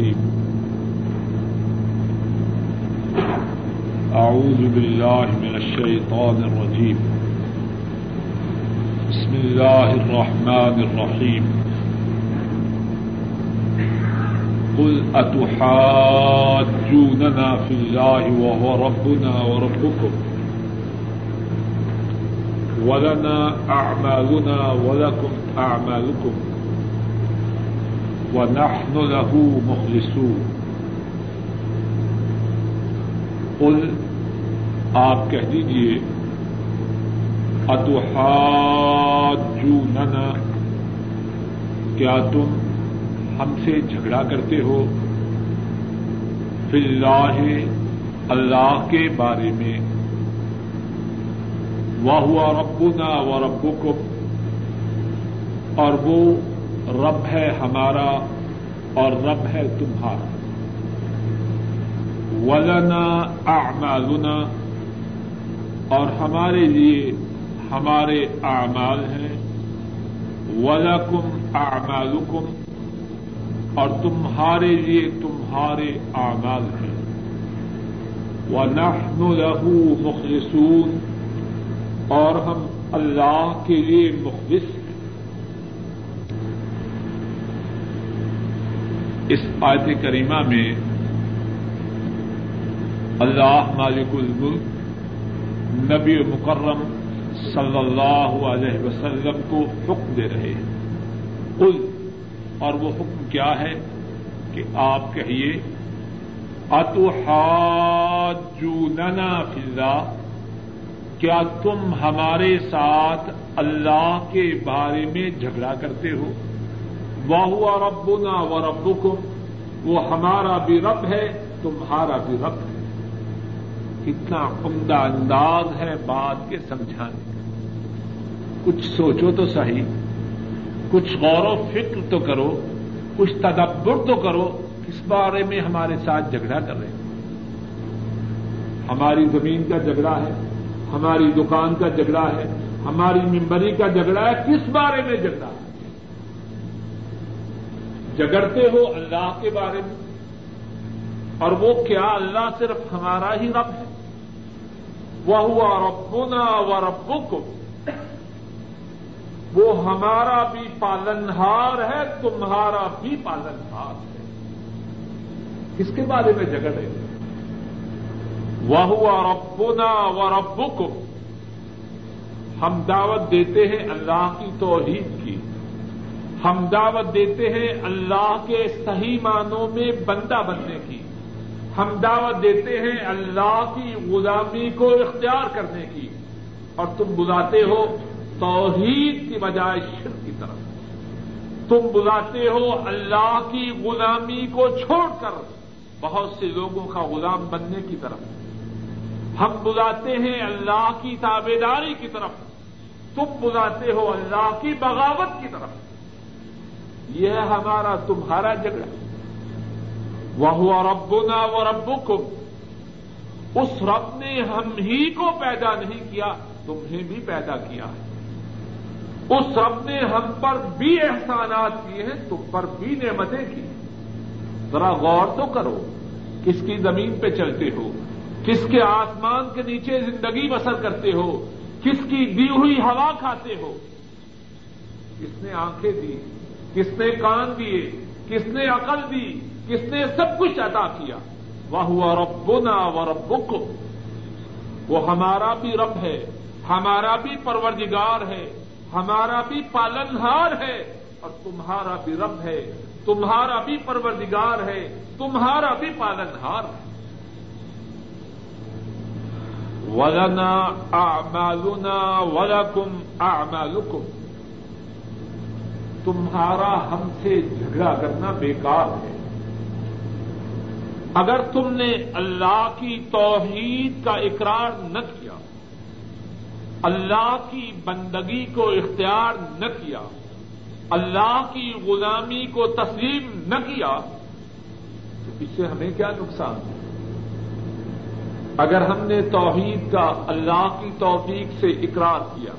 الرجيم. أعوذ بالله من الشيطان الرجيم. بسم الله الرحمن الرحيم. قل أتحاجوننا في الله وهو ربنا وربكم. ولنا أعمالنا ولكم أعمالكم. ونحن له مخلصون۔ قل آپ کہہ دیجیے اتحاجوننا؟ کیا تم ہم سے جھگڑا کرتے ہو؟ فی اللہ اللہ کے بارے میں۔ وہ ہوا ربنا و ربکم۔ اور وہ رب ہے ہمارا اور رب ہے تمہارا۔ ولنا اعمالنا اور ہمارے لیے ہمارے اعمال ہیں۔ ولکم اعمالکم اور تمہارے لیے تمہارے اعمال ہیں۔ ونحن له مخلصون، اور ہم اللہ کے لیے مخلص اس آیت کریمہ میں اللہ مالک الملک نبی مکرم صلی اللہ علیہ وسلم کو حکم دے رہے ہیں۔ قل، اور وہ حکم کیا ہے کہ آپ کہیے، اتحاجوننا فی اللہ؟ کیا تم ہمارے ساتھ اللہ کے بارے میں جھگڑا کرتے ہو؟ وہ ربنا و ربکم وہ ہمارا بھی رب ہے، تمہارا بھی رب ہے۔ کتنا عمدہ انداز ہے بات کے سمجھانے کا۔ کچھ سوچو تو صحیح، کچھ غور و فکر تو کرو، کچھ تدبر تو کرو کس بارے میں ہمارے ساتھ جھگڑا کر رہے ہیں۔ ہماری زمین کا جھگڑا ہے، ہماری دکان کا جھگڑا ہے، ہماری ممبری کا جھگڑا ہے، کس بارے میں جھگڑا ہے؟ جگڑتے ہو اللہ کے بارے میں اور وہ کیا اللہ صرف ہمارا ہی رب ہے وہ ہوا ربنا و ربکم وہ ہمارا بھی پالنہار ہے، تمہارا بھی پالنہار ہے۔ کس کے بارے میں جگڑ رہے وہ ہوا ربنا و ربکم ہم دعوت دیتے ہیں اللہ کی توحید کی۔ ہم دعوت دیتے ہیں اللہ کے صحیح معنوں میں بندہ بننے کی۔ ہم دعوت دیتے ہیں اللہ کی غلامی کو اختیار کرنے کی۔ اور تم بلاتے ہو توحید کی بجائے شر کی طرف۔ تم بلاتے ہو اللہ کی غلامی کو چھوڑ کر بہت سے لوگوں کا غلام بننے کی طرف۔ ہم بلاتے ہیں اللہ کی تابے داری کی طرف۔ تم بلاتے ہو اللہ کی بغاوت کی طرف۔ یہ ہے ہمارا تمہارا جھگڑا وہ ربنا و ربکم اس رب نے ہم ہی کو پیدا نہیں کیا، تمہیں بھی پیدا کیا ہے۔ اس رب نے ہم پر بھی احسانات کیے ہیں، تم پر بھی نعمتیں کی ذرا غور تو کرو، کس کی زمین پہ چلتے ہو؟ کس کے آسمان کے نیچے زندگی بسر کرتے ہو؟ کس کی دی ہوئی ہوا کھاتے ہو؟ کس نے آنکھیں دی کس نے کان دیے، کس نے عقل دی، کس نے سب کچھ عطا کیا۔ وہ ہوا ربنا و ربک وہ ہمارا بھی رب ہے، ہمارا بھی پروردگار ہے، ہمارا بھی پالنہار ہے، اور تمہارا بھی رب ہے، تمہارا بھی پروردگار ہے، تمہارا بھی پالنہار ہے۔ ولنا اعمالنا ولکم اعمالکم تمہارا ہم سے جھگڑا کرنا بیکار ہے۔ اگر تم نے اللہ کی توحید کا اقرار نہ کیا، اللہ کی بندگی کو اختیار نہ کیا، اللہ کی غلامی کو تسلیم نہ کیا، تو اس سے ہمیں کیا نقصان ہے؟ اگر ہم نے توحید کا اللہ کی توفیق سے اقرار کیا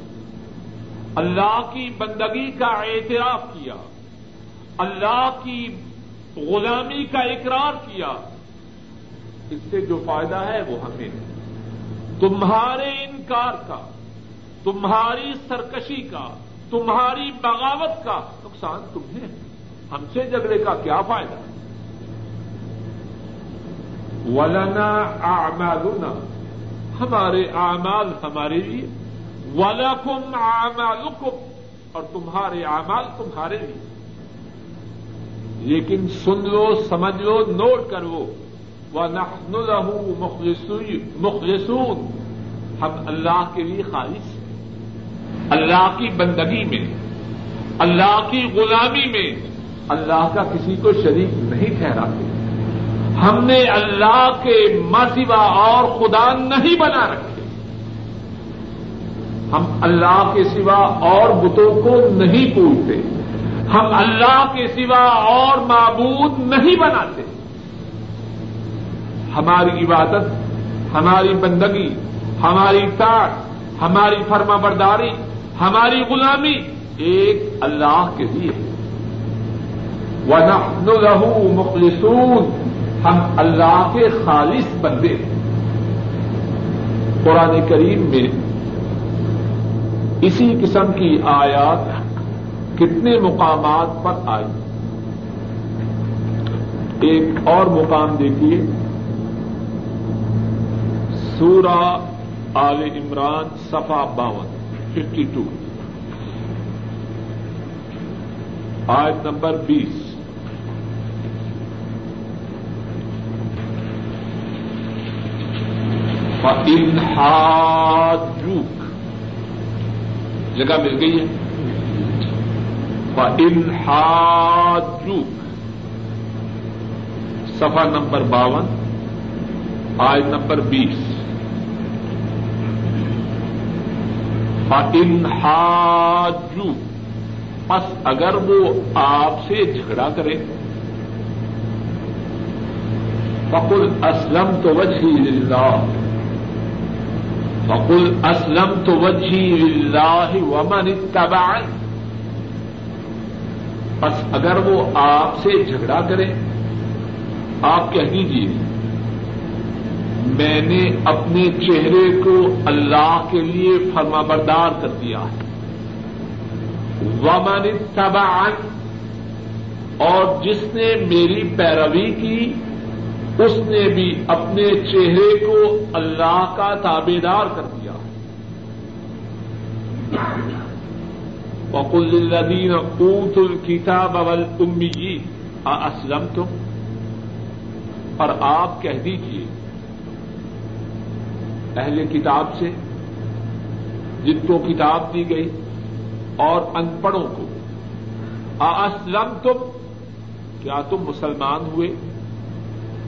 اللہ کی بندگی کا اعتراف کیا، اللہ کی غلامی کا اقرار کیا، اس سے جو فائدہ ہے وہ ہمیں۔ تمہارے انکار کا، تمہاری سرکشی کا، تمہاری بغاوت کا نقصان تمہیں ہم سے جھگڑے کا کیا فائدہ؟ ولنا اعمالنا ہمارے اعمال ہمارے لیے۔ ولکم اعمالکم اور تمہارے اعمال تمہارے لیے۔ لیکن سن لو، سمجھ لو، نوٹ کرو وہ۔ نحن له مخلصون۔ ہم اللہ کے لیے خالص اللہ کی بندگی میں، اللہ کی غلامی میں اللہ کا کسی کو شریک نہیں ٹھہراتے۔ ہم نے اللہ کے مسوا اور خدا نہیں بنا رکھے ہم اللہ کے سوا اور بتوں کو نہیں پوچھتے ہم اللہ کے سوا اور معبود نہیں بناتے۔ ہماری عبادت، ہماری بندگی، ہماری تاٹ ہماری فرما برداری، ہماری غلامی ایک اللہ کے لیے ہے۔ ونحن له مخلصون۔ ہم اللہ کے خالص بندے ہیں۔ قرآن کریم میں اسی قسم کی آیات کتنے مقامات پر آئی؟ ایک اور مقام دیکھیے۔ سورہ آل عمران صفا باون ففٹی ٹو آیت نمبر بیس۔ انحاجوک جگہ مل گئی ہے۔ انحاجوک سفا نمبر باون آئے نمبر بیس۔ انحاجو بس اگر وہ آپ سے جھگڑا کرے۔ فقل اسلم تو وجہ اللہ فقل اسلم تو وجی اللہ ومن اتبعن بس اگر وہ آپ سے جھگڑا کرے، آپ کہہ دیجیے میں نے اپنے چہرے کو اللہ کے لیے فرما بردار کر دیا ہے۔ ومن اتبعن اور جس نے میری پیروی کی اس نے بھی اپنے چہرے کو اللہ کا تابے دار کر دیا۔ وقل الذین اوتوا الکتاب والامی اسلم تم اور آپ کہہ دیجیے اہل کتاب سے، جن کو کتاب دی گئی اور ان پڑھوں کو۔ اسلم تم کیا تم مسلمان ہوئے؟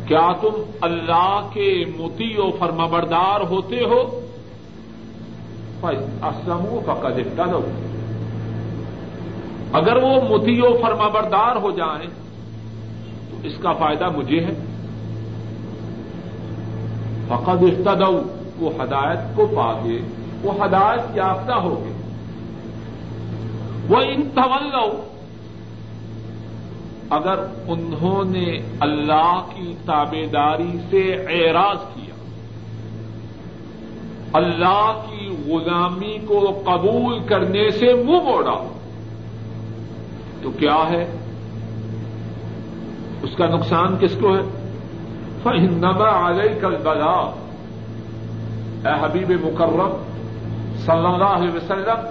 کیا تم اللہ کے متی و فرمبردار ہوتے ہو؟ اسلم فقط دو اگر وہ متی و فرمبردار ہو جائیں، تو اس کا فائدہ مجھے ہے۔ فقط افتدو وہ ہدایت کو پا گئے وہ ہدایت یافتہ ہو گئے۔ وہ ان اگر انہوں نے اللہ کی تابے داری سے اعراض کیا، اللہ کی غلامی کو قبول کرنے سے منہ موڑا، تو کیا ہے؟ اس کا نقصان کس کو ہے؟ فہنما علیہ کل بلا اے حبیب مکرم صلی اللہ علیہ وسلم،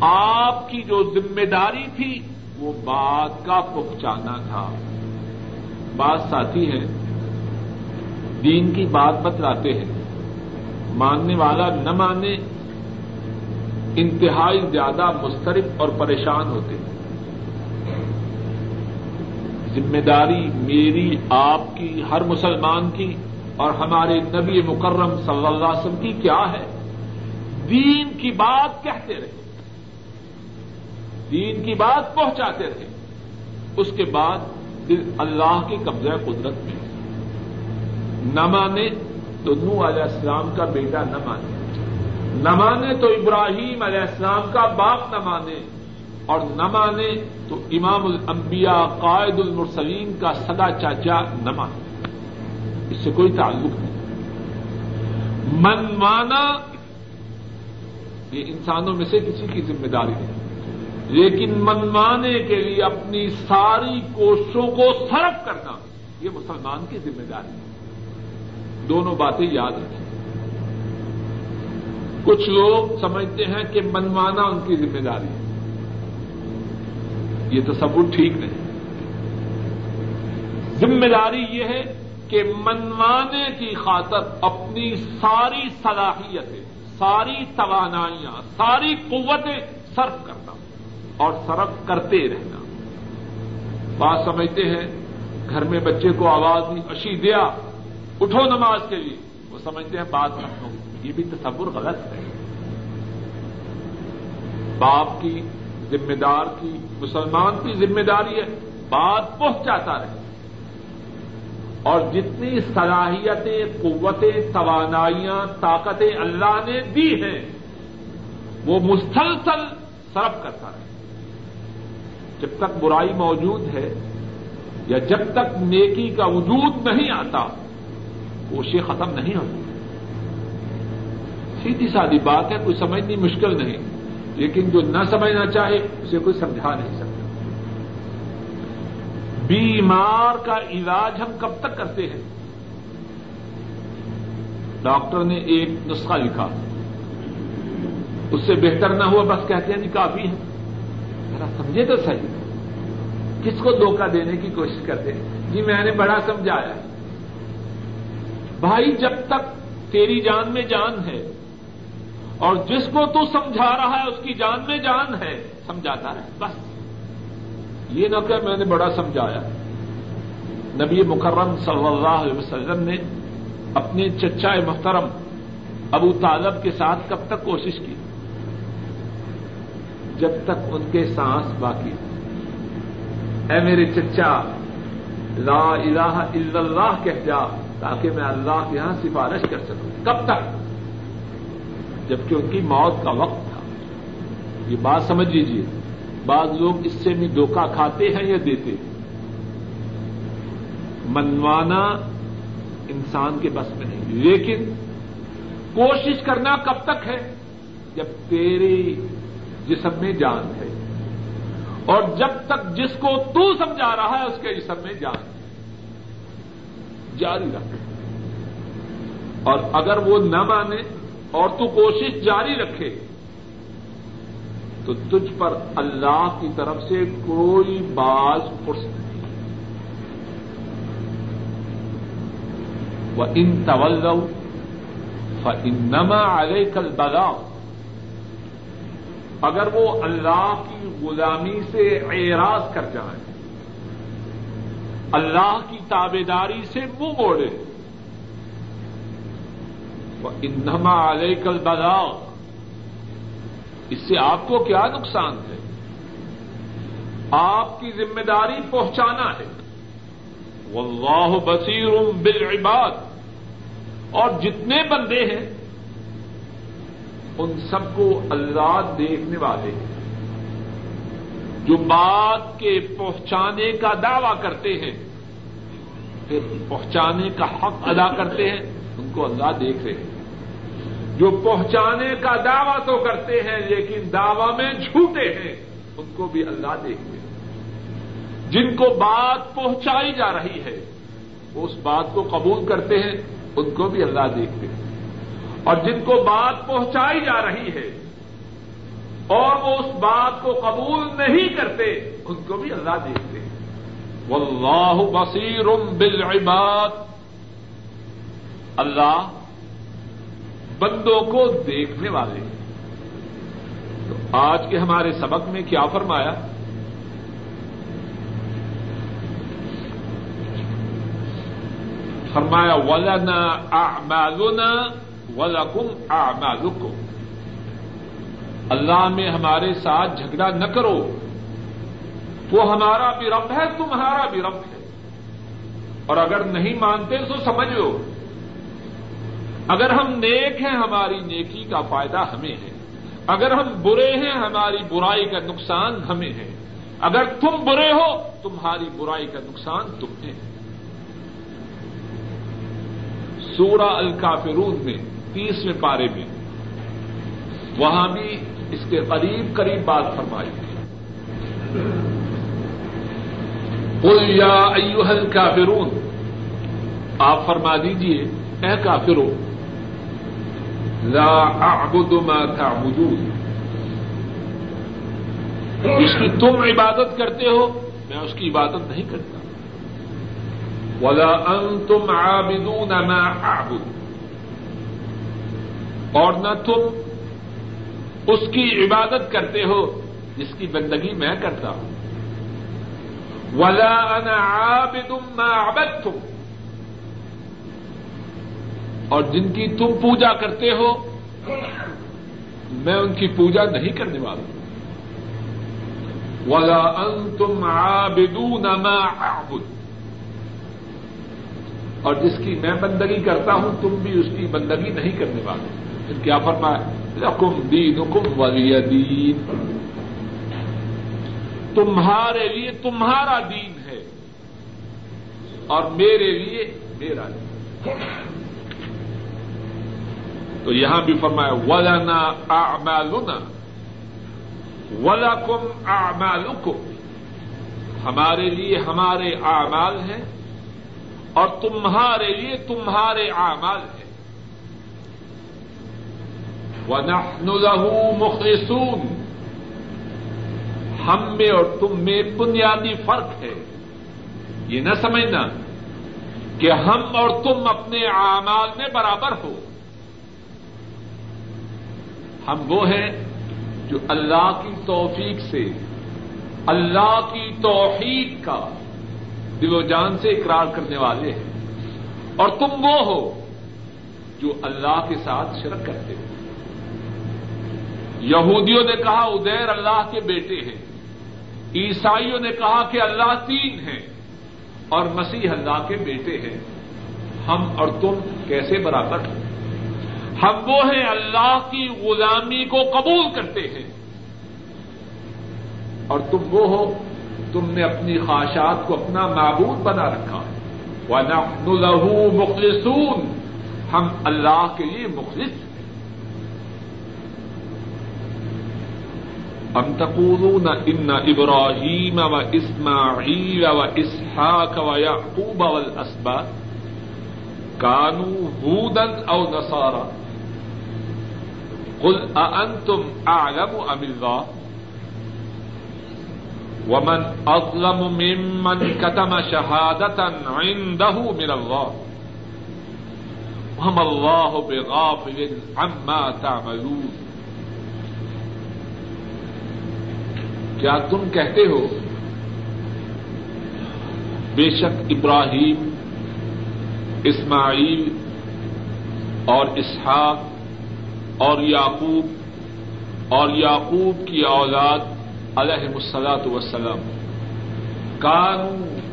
آپ کی جو ذمہ داری تھی وہ بات کا پہنچانا تھا۔ بات ساتھی ہے۔ دین کی بات بتلاتے ہیں۔ ماننے والا نہ مانے، انتہائی زیادہ مسترف اور پریشان ہوتے ہیں۔ ذمہ داری میری، آپ کی، ہر مسلمان کی اور ہمارے نبی مکرم صلی اللہ علیہ وسلم کی کیا ہے؟ دین کی بات کہتے رہے۔ دین کی بات پہنچاتے تھے۔ اس کے بعد دل اللہ کے قبضہ قدرت میں۔ نہ مانے تو نو علیہ السلام کا بیٹا نہ مانے۔ نہ مانے تو ابراہیم علیہ السلام کا باپ نہ مانے۔ اور نہ مانے تو امام الانبیاء قائد المرسلین کا سدا چاچا نہ مانے۔ اس سے کوئی تعلق نہیں۔ من مانا، یہ انسانوں میں سے کسی کی ذمہ داری ہے۔ لیکن منوانے کے لیے اپنی ساری کوششوں کو صرف کرنا یہ مسلمان کی ذمہ داری ہے۔ دونوں باتیں یاد رکھیں۔ کچھ لوگ سمجھتے ہیں کہ منوانا ان کی ذمہ داری ہے۔ یہ تصور ٹھیک نہیں۔ ذمہ داری یہ ہے کہ منوانے کی خاطر اپنی ساری صلاحیتیں، ساری توانائیاں، ساری قوتیں صرف کرنا۔ اور صرف کرتے رہنا۔ بات سمجھتے ہیں، گھر میں بچے کو آواز دی اشی دیا، اٹھو نماز کے لیے۔ وہ سمجھتے ہیں بات ختم یہ بھی تصور غلط ہے۔ باپ کی ذمہ دار کی، مسلمان کی ذمہ داری ہے، بات پہنچاتا رہے۔ اور جتنی صلاحیتیں، قوتیں، توانائیاں، طاقتیں اللہ نے دی ہیں، وہ مسلسل سرف کرتا رہے۔ جب تک برائی موجود ہے یا جب تک نیکی کا وجود نہیں آتا کوشش ختم نہیں ہوتی۔ سیدھی سادی بات ہے، کوئی سمجھنی مشکل نہیں، لیکن جو نہ سمجھنا چاہے، اسے کوئی سمجھا نہیں سکتا۔ بیمار کا علاج ہم کب تک کرتے ہیں؟ ڈاکٹر نے ایک نسخہ لکھا۔ اس سے بہتر نہ ہوا، بس کہتے ہیں نہیں کافی ہے ذرا سمجھے تو صحیح۔ کس کو دھوکہ دینے کی کوشش کرتے جی میں نے بڑا سمجھایا۔ بھائی، جب تک تیری جان میں جان ہے اور جس کو تو سمجھا رہا ہے، اس کی جان میں جان ہے، سمجھاتا رہے، بس۔ یہ نہ کہ میں نے بڑا سمجھایا۔ نبی مکرم صلی اللہ علیہ وسلم نے اپنے چچا محترم ابو طالب کے ساتھ کب تک کوشش کی؟ جب تک ان کے سانس باقی اے میرے چچا، لا الہ الا اللہ کہہ جا تاکہ میں اللہ کے یہاں سفارش کر سکوں۔ کب تک؟ جبکہ ان کی موت کا وقت تھا۔ یہ بات سمجھ لیجیے بعض لوگ اس سے بھی دھوکہ کھاتے ہیں یا دیتے ہیں۔ منوانا انسان کے بس میں نہیں، لیکن کوشش کرنا کب تک ہے؟ جب تیری جسم میں جان ہے۔ اور جب تک جس کو تو سمجھا رہا ہے، اس کے جسم میں جان ہے۔ جاری رکھ اور اگر وہ نہ مانے اور تو کوشش جاری رکھے، تو تجھ پر اللہ کی طرف سے کوئی باز پرس نہیں۔ وہ ان طول فنما علیہ کل بگاؤ اگر وہ اللہ کی غلامی سے اعراض کر جائیں، اللہ کی تابے داری سے منہ موڑے وہ انما علیہ کل بگاؤ اس سے آپ کو کیا نقصان ہے؟ آپ کی ذمہ داری پہنچانا ہے۔ واللہ بصیر بالعباد۔ اور جتنے بندے ہیں ان سب کو اللہ دیکھنے والے ہیں جو بات کے پہنچانے کا دعوی کرتے ہیں، پھر پہنچانے کا حق ادا کرتے ہیں، ان کو اللہ دیکھ رہے ہیں۔ جو پہنچانے کا دعوی تو کرتے ہیں، لیکن دعوی میں جھوٹے ہیں، ان کو بھی اللہ دیکھتے ہیں۔ جن کو بات پہنچائی جا رہی ہے، وہ اس بات کو قبول کرتے ہیں، ان کو بھی اللہ دیکھتے ہیں۔ اور جن کو بات پہنچائی جا رہی ہے اور وہ اس بات کو قبول نہیں کرتے، ان کو بھی اللہ دیکھتے ہیں۔ واللہ بصیر بالعباد۔ اللہ بندوں کو دیکھنے والے ہیں۔ تو آج کے ہمارے سبق میں کیا فرمایا؟ فرمایا، ولنا اعمالنا ولکم اعمالکم۔ اللہ میں ہمارے ساتھ جھگڑا نہ کرو۔ وہ ہمارا بھی رب ہے، تمہارا بھی رب ہے۔ اور اگر نہیں مانتے تو سمجھ لو۔ اگر ہم نیک ہیں، ہماری نیکی کا فائدہ ہمیں ہے۔ اگر ہم برے ہیں، ہماری برائی کا نقصان ہمیں ہے۔ اگر تم برے ہو، تمہاری برائی کا نقصان تمہیں ہے۔ سورہ الکافرون میں تیسویں پارے میں وہاں بھی اس کے قریب قریب بات فرمائی قل یا ایوہ الکافرون، آپ فرما دیجیے، اے کافرو، لا اعبد ما تعبدون۔ جس کی تم عبادت کرتے ہو، میں اس کی عبادت نہیں کرتا۔ ولا انتم عابدون ما اعبد اور نہ تم اس کی عبادت کرتے ہو جس کی بندگی میں کرتا ہوں۔ ولا انا عابد ما عبدتم۔ اور جن کی تم پوجا کرتے ہو، میں ان کی پوجا نہیں کرنے والا ولا انتم عابدون ما اعبد اور جس کی میں بندگی کرتا ہوں، تم بھی اس کی بندگی نہیں کرنے والے۔ پھر کیا فرمایا؟ رقم دین حکم ولی دین۔ تمہارے لیے تمہارا دین ہے اور میرے لیے میرا دین۔ تو یہاں بھی فرمایا، ولنا اعمالنا ولکم اعمالکم ہمارے لیے ہمارے اعمال ہیں اور تمہارے لیے تمہارے اعمال ہیں۔ ونحن له مخلصون۔ ہم میں اور تم میں بنیادی فرق ہے۔ یہ نہ سمجھنا کہ ہم اور تم اپنے اعمال میں برابر ہو۔ ہم وہ ہیں جو اللہ کی توفیق سے، اللہ کی توحید کا دل و جان سے اقرار کرنے والے ہیں۔ اور تم وہ ہو جو اللہ کے ساتھ شرک کرتے ہو۔ یہودیوں نے کہا ادیر اللہ کے بیٹے ہیں، عیسائیوں نے کہا کہ اللہ تین ہیں اور مسیح اللہ کے بیٹے ہیں۔ ہم اور تم کیسے برابر؟ ہیں ہم وہ ہیں اللہ کی غلامی کو قبول کرتے ہیں۔ اور تم وہ ہو، تم نے اپنی خواہشات کو اپنا معبود بنا رکھا۔ ہے وہ لہو مخلصون۔ ہم اللہ کے لیے مخلص۔ ام تقولون ان ابراہیم و اسماعیل و اسحاق و یعقوب والاسباط کانو ہودن او نصارا قل اانتم اعلم ام اللہ ومن اظلم ممن كتم شهادة عنده من الله وما الله بغافل عما تعملون کیا تم کہتے ہو؟ بے شک ابراہیم، اسماعیل اور اسحاق اور یعقوب اور یعقوب کی اولاد علیہ مسلاط وسلم کان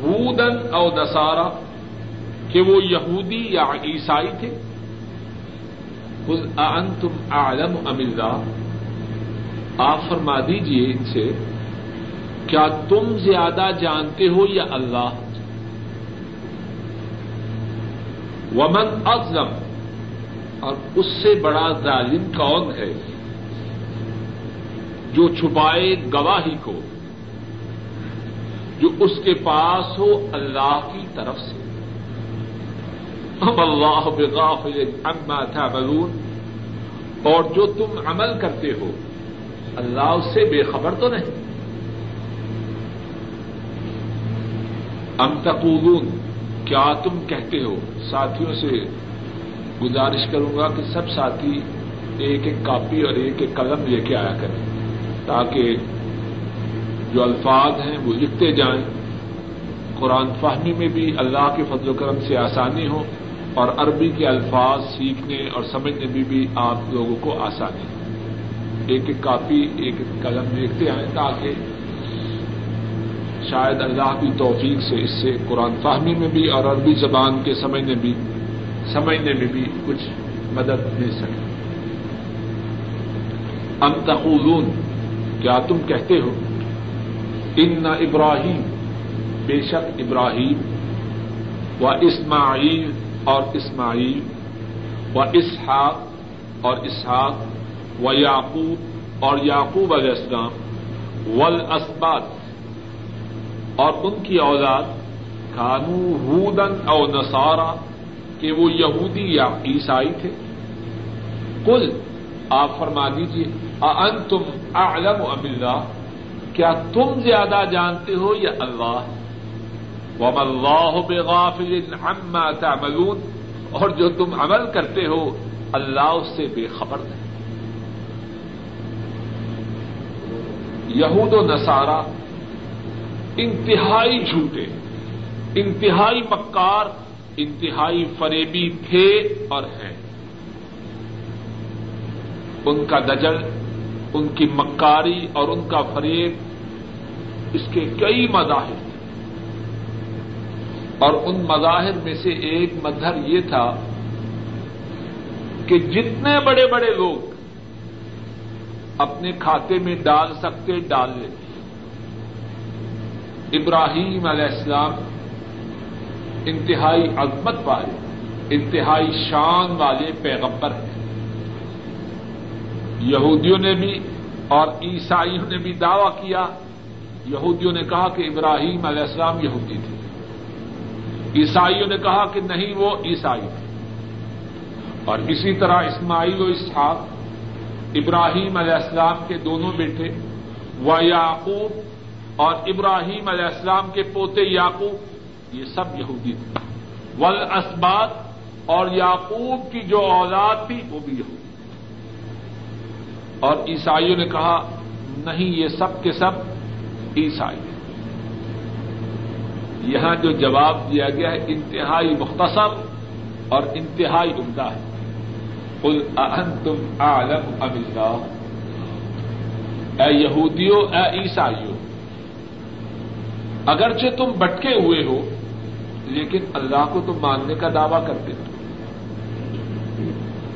ہودن او نسارا کہ وہ یہودی یا عیسائی تھے؟ تم عالم امرا آپ فرما دیجیے ان سے کیا تم زیادہ جانتے ہو یا اللہ؟ ومن ازم اور اس سے بڑا ظالم کون ہے؟ جو چھپائے گواہی کو، جو اس کے پاس ہو اللہ کی طرف سے۔ ہم اللہ بغافل عما تعملون، اور جو تم عمل کرتے ہو، اللہ اس سے بے خبر تو نہیں۔ ام تقولون، کیا تم کہتے ہو؟ ساتھیوں سے گزارش کروں گا کہ سب ساتھی ایک ایک کاپی اور ایک ایک قلم لے کے آیا کریں، تاکہ جو الفاظ ہیں وہ لکھتے جائیں۔ قرآن فہمی میں بھی اللہ کے فضل و کرم سے آسانی ہو اور عربی کے الفاظ سیکھنے اور سمجھنے میں بھی آپ لوگوں کو آسانی ہو۔ ایک ایک کاپی، ایک ایک قلم لکھتے آئیں تاکہ شاید اللہ کی توفیق سے اس سے قرآن فہمی میں بھی اور عربی زبان کے سمجھنے بھی سمجھنے میں بھی کچھ مدد مل سکے۔ تقولون کیا تم کہتے ہو؟ ان ابراہیم، بے شک ابراہیم، و اسماعیل اور اسماعیل، و اسحاق اور اسحاق، و یعقوب اور یعقوب علیہ السلام ول اور ان کی اولاد کانو ہودن او نسارا کہ وہ یہودی یا عیسائی تھے۔ کل آپ فرما دیجیے ان تم اعلم ام اللہ؟ کیا تم زیادہ جانتے ہو یا اللہ؟ وم اللہ بغافل عما تعملون۔ اور جو تم عمل کرتے ہو، اللہ اس سے بے خبر ہے یہود و نصارہ انتہائی جھوٹے، انتہائی مکار انتہائی فریبی تھے اور ہیں۔ ان کا دجل، ان کی مکاری اور ان کا فریب اس کے کئی مظاہر تھے۔ اور ان مظاہر میں سے ایک مظہر یہ تھا کہ جتنے بڑے بڑے لوگ اپنے کھاتے میں ڈال سکتے، ڈال لیتے۔ ابراہیم علیہ السلام انتہائی عظمت والے، انتہائی شان والے پیغمبر ہیں۔ یہودیوں نے بھی اور عیسائیوں نے بھی دعوی کیا۔ یہودیوں نے کہا کہ ابراہیم علیہ السلام یہودی تھے۔ عیسائیوں نے کہا کہ نہیں، وہ عیسائی تھے۔ اور اسی طرح اسماعیل و اسحاق، ابراہیم علیہ السلام کے دونوں بیٹے، و یعقوب اور ابراہیم علیہ السلام کے پوتے یعقوب، یہ سب یہودی تھے۔ ول اسبات اور یعقوب کی جو اولاد تھی، وہ بھی یہودی اور عیسائیوں نے کہا، نہیں، یہ سب کے سب عیسائی یہاں جو جواب دیا گیا ہے، انتہائی مختصر اور انتہائی عمدہ ہے۔ قل انتم عالم ام اللہ؟ اے یہودیوں، اے عیسائیوں اگرچہ تم بٹکے ہوئے ہو، لیکن اللہ کو تم ماننے کا دعوی کرتے ہو۔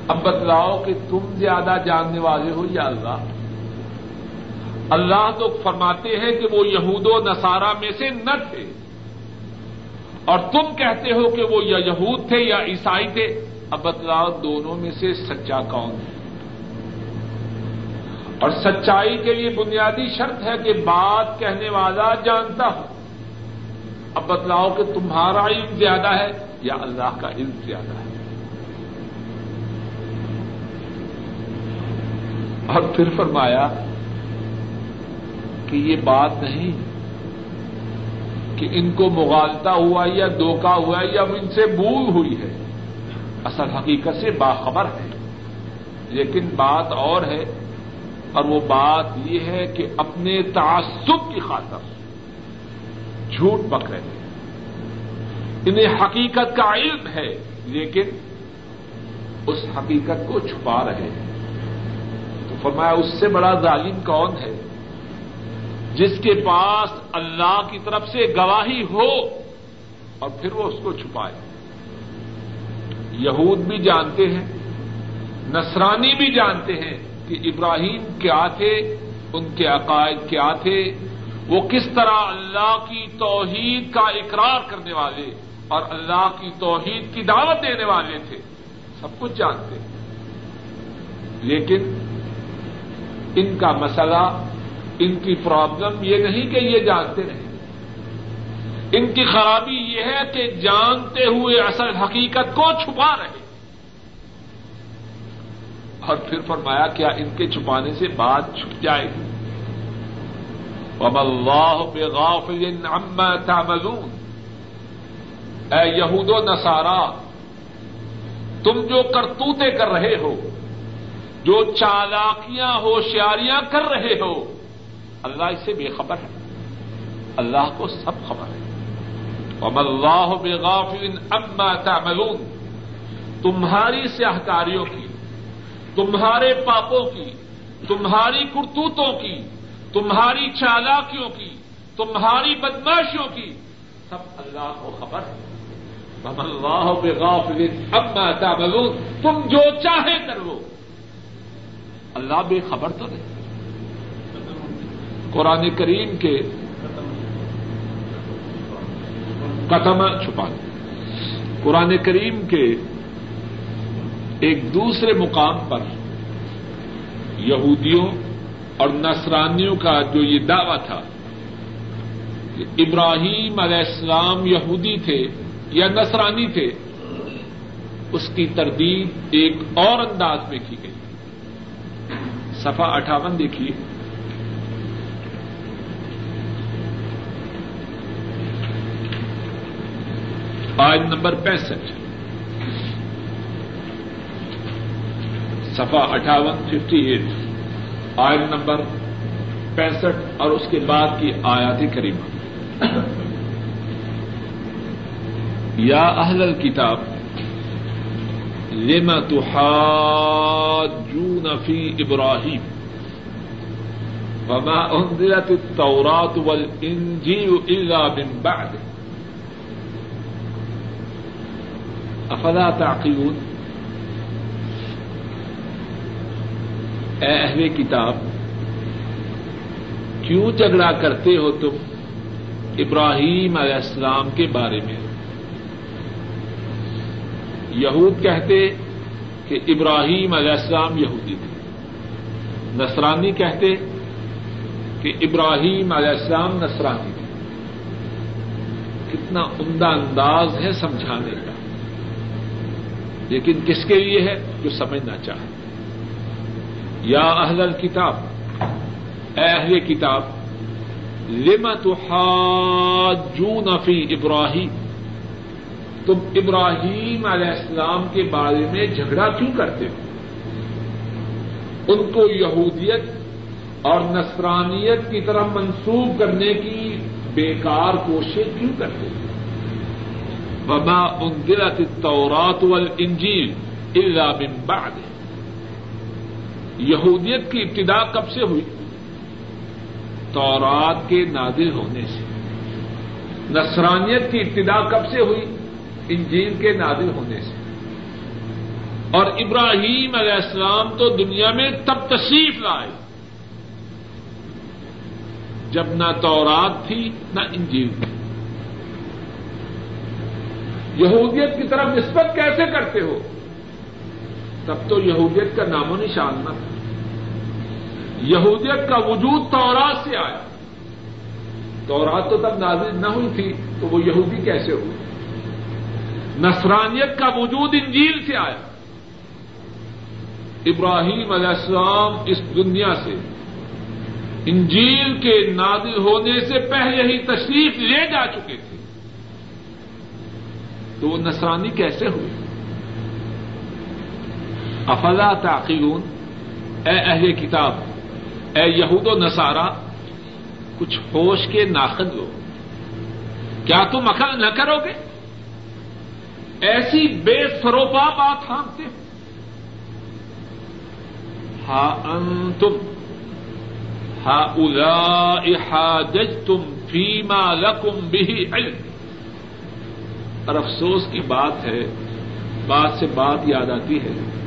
اب بتلاؤ کہ تم زیادہ جاننے والے ہو یا اللہ؟ اللہ تو فرماتے ہیں کہ وہ یہود و نصارہ میں سے نہ تھے۔ اور تم کہتے ہو کہ وہ یا یہود تھے یا عیسائی تھے۔ اب بتلاؤ دونوں میں سے سچا کون ہے؟ اور سچائی کے لیے بنیادی شرط ہے کہ بات کہنے والا جانتا ہو۔ اب بتلاؤ کہ تمہارا علم زیادہ ہے یا اللہ کا علم زیادہ ہے؟ اور پھر فرمایا کہ یہ بات نہیں کہ ان کو مغالتا ہوا یا دوکا ہوا یا ان سے بھول ہوئی ہے۔ اصل حقیقت سے باخبر ہے۔ لیکن بات اور ہے اور وہ بات یہ ہے کہ اپنے تعصب کی خاطر جھوٹ بک رہے ہیں۔ انہیں حقیقت کا علم ہے، لیکن اس حقیقت کو چھپا رہے ہیں۔ تو فرمایا، اس سے بڑا ظالم کون ہے؟ جس کے پاس اللہ کی طرف سے گواہی ہو اور پھر وہ اس کو چھپائے۔ یہود بھی جانتے ہیں، نصرانی بھی جانتے ہیں کہ ابراہیم کیا تھے، ان کے عقائد کیا تھے وہ کس طرح اللہ کی توحید کا اقرار کرنے والے اور اللہ کی توحید کی دعوت دینے والے تھے، سب کچھ جانتے ہیں۔ لیکن ان کا مسئلہ، ان کی پرابلم یہ نہیں کہ یہ جانتے رہے۔ ان کی خرابی یہ ہے کہ جانتے ہوئے اصل حقیقت کو چھپا رہے۔ اور پھر فرمایا، کیا ان کے چھپانے سے بات چھپ جائے گی؟ اب اللہ بغافل عما تعملون۔ اے یہود و نصارا تم جو کرتوتے کر رہے ہو، جو چالاکیاں، ہوشیاریاں کر رہے ہو، اللہ اس سے بے خبر ہے۔ اللہ کو سب خبر ہے۔ اب اللہ بغافل اما تعملون۔ تمہاری سیاہکاریوں کی، تمہارے پاپوں کی، تمہاری کرتوتوں کی تمہاری چالاکیوں کی، تمہاری بدماشیوں کی۔ سب اللہ کو خبر ہے۔ اب اللہ بغافل اما تعملون۔ تم جو چاہے کرو اللہ بے خبر تو نہیں۔ قرآن کریم کے قتم چھپا۔ قرآن کریم کے ایک دوسرے مقام پر یہودیوں اور نصرانیوں کا جو یہ دعویٰ تھا کہ ابراہیم علیہ السلام یہودی تھے یا نصرانی تھے، اس کی تردید ایک اور انداز میں کی گئی۔ سفا اٹھاون دیکھیے۔ آج نمبر پینسٹھ۔ سفا اٹھاون ففٹی ایٹ۔ آئن نمبر پینسٹھ اور اس کے بعد کی آیات کریمہ۔ یا اہل الکتاب، لم تحاجون فی ابراہیم؟ وما انزلت التوراة والانجیل الا من بعد۔ افلا تعقلون؟ اے اہل کتاب، کیوں جھگڑا کرتے ہو تم ابراہیم علیہ السلام کے بارے میں؟ یہود کہتے کہ ابراہیم علیہ السلام یہودی تھے۔ نصرانی کہتے کہ ابراہیم علیہ السلام نصرانی تھے۔ کتنا عمدہ انداز ہے سمجھانے کا۔ لیکن کس کے لیے ہے؟ جو سمجھنا چاہے یا اہل کتاب اہل کتاب، لم تحاجون فی ابراہیم؟ تم ابراہیم علیہ السلام کے بارے میں جھگڑا کیوں کرتے ہو؟ ان کو یہودیت اور نصرانیت کی طرف منسوخ کرنے کی بیکار کوشش کیوں کرتے ہو؟ وما انزلت التورات والانجیل الا من بعد۔ یہودیت کی ابتدا کب سے ہوئی؟ تورات کے نادل ہونے سے۔ نصرانیت کی ابتدا کب سے ہوئی؟ انجیل کے نادل ہونے سے۔ اور ابراہیم علیہ السلام تو دنیا میں تب تشریف لائے۔ جب نہ تورات تھی، نہ انجیل تھی۔ یہودیت کی طرف نسبت کیسے کرتے ہو؟ تب تو یہودیت کا نام و نشان نہ تھا۔ یہودیت کا وجود تورات سے آیا۔ تورات تو تب نازل نہ ہوئی تھی تو وہ یہودی کیسے ہوئی نصرانیت کا وجود انجیل سے آیا۔ ابراہیم علیہ السلام اس دنیا سے انجیل کے نادل ہونے سے پہلے ہی تشریف لے جا چکے تھے۔ تو وہ نصرانی کیسے ہوئے؟ افلا تعقیلون اے اہل کتاب، اے یہود و نصارہ، کچھ ہوش کے ناخد لو۔ کیا تم عقل نہ کرو گے؟ ایسی بے سروپا بات ہانتے ہا انتم، ہا الا جج تم فیما لکم بھی علم۔ اور افسوس کی بات ہے، بات سے بات یاد آتی ہے۔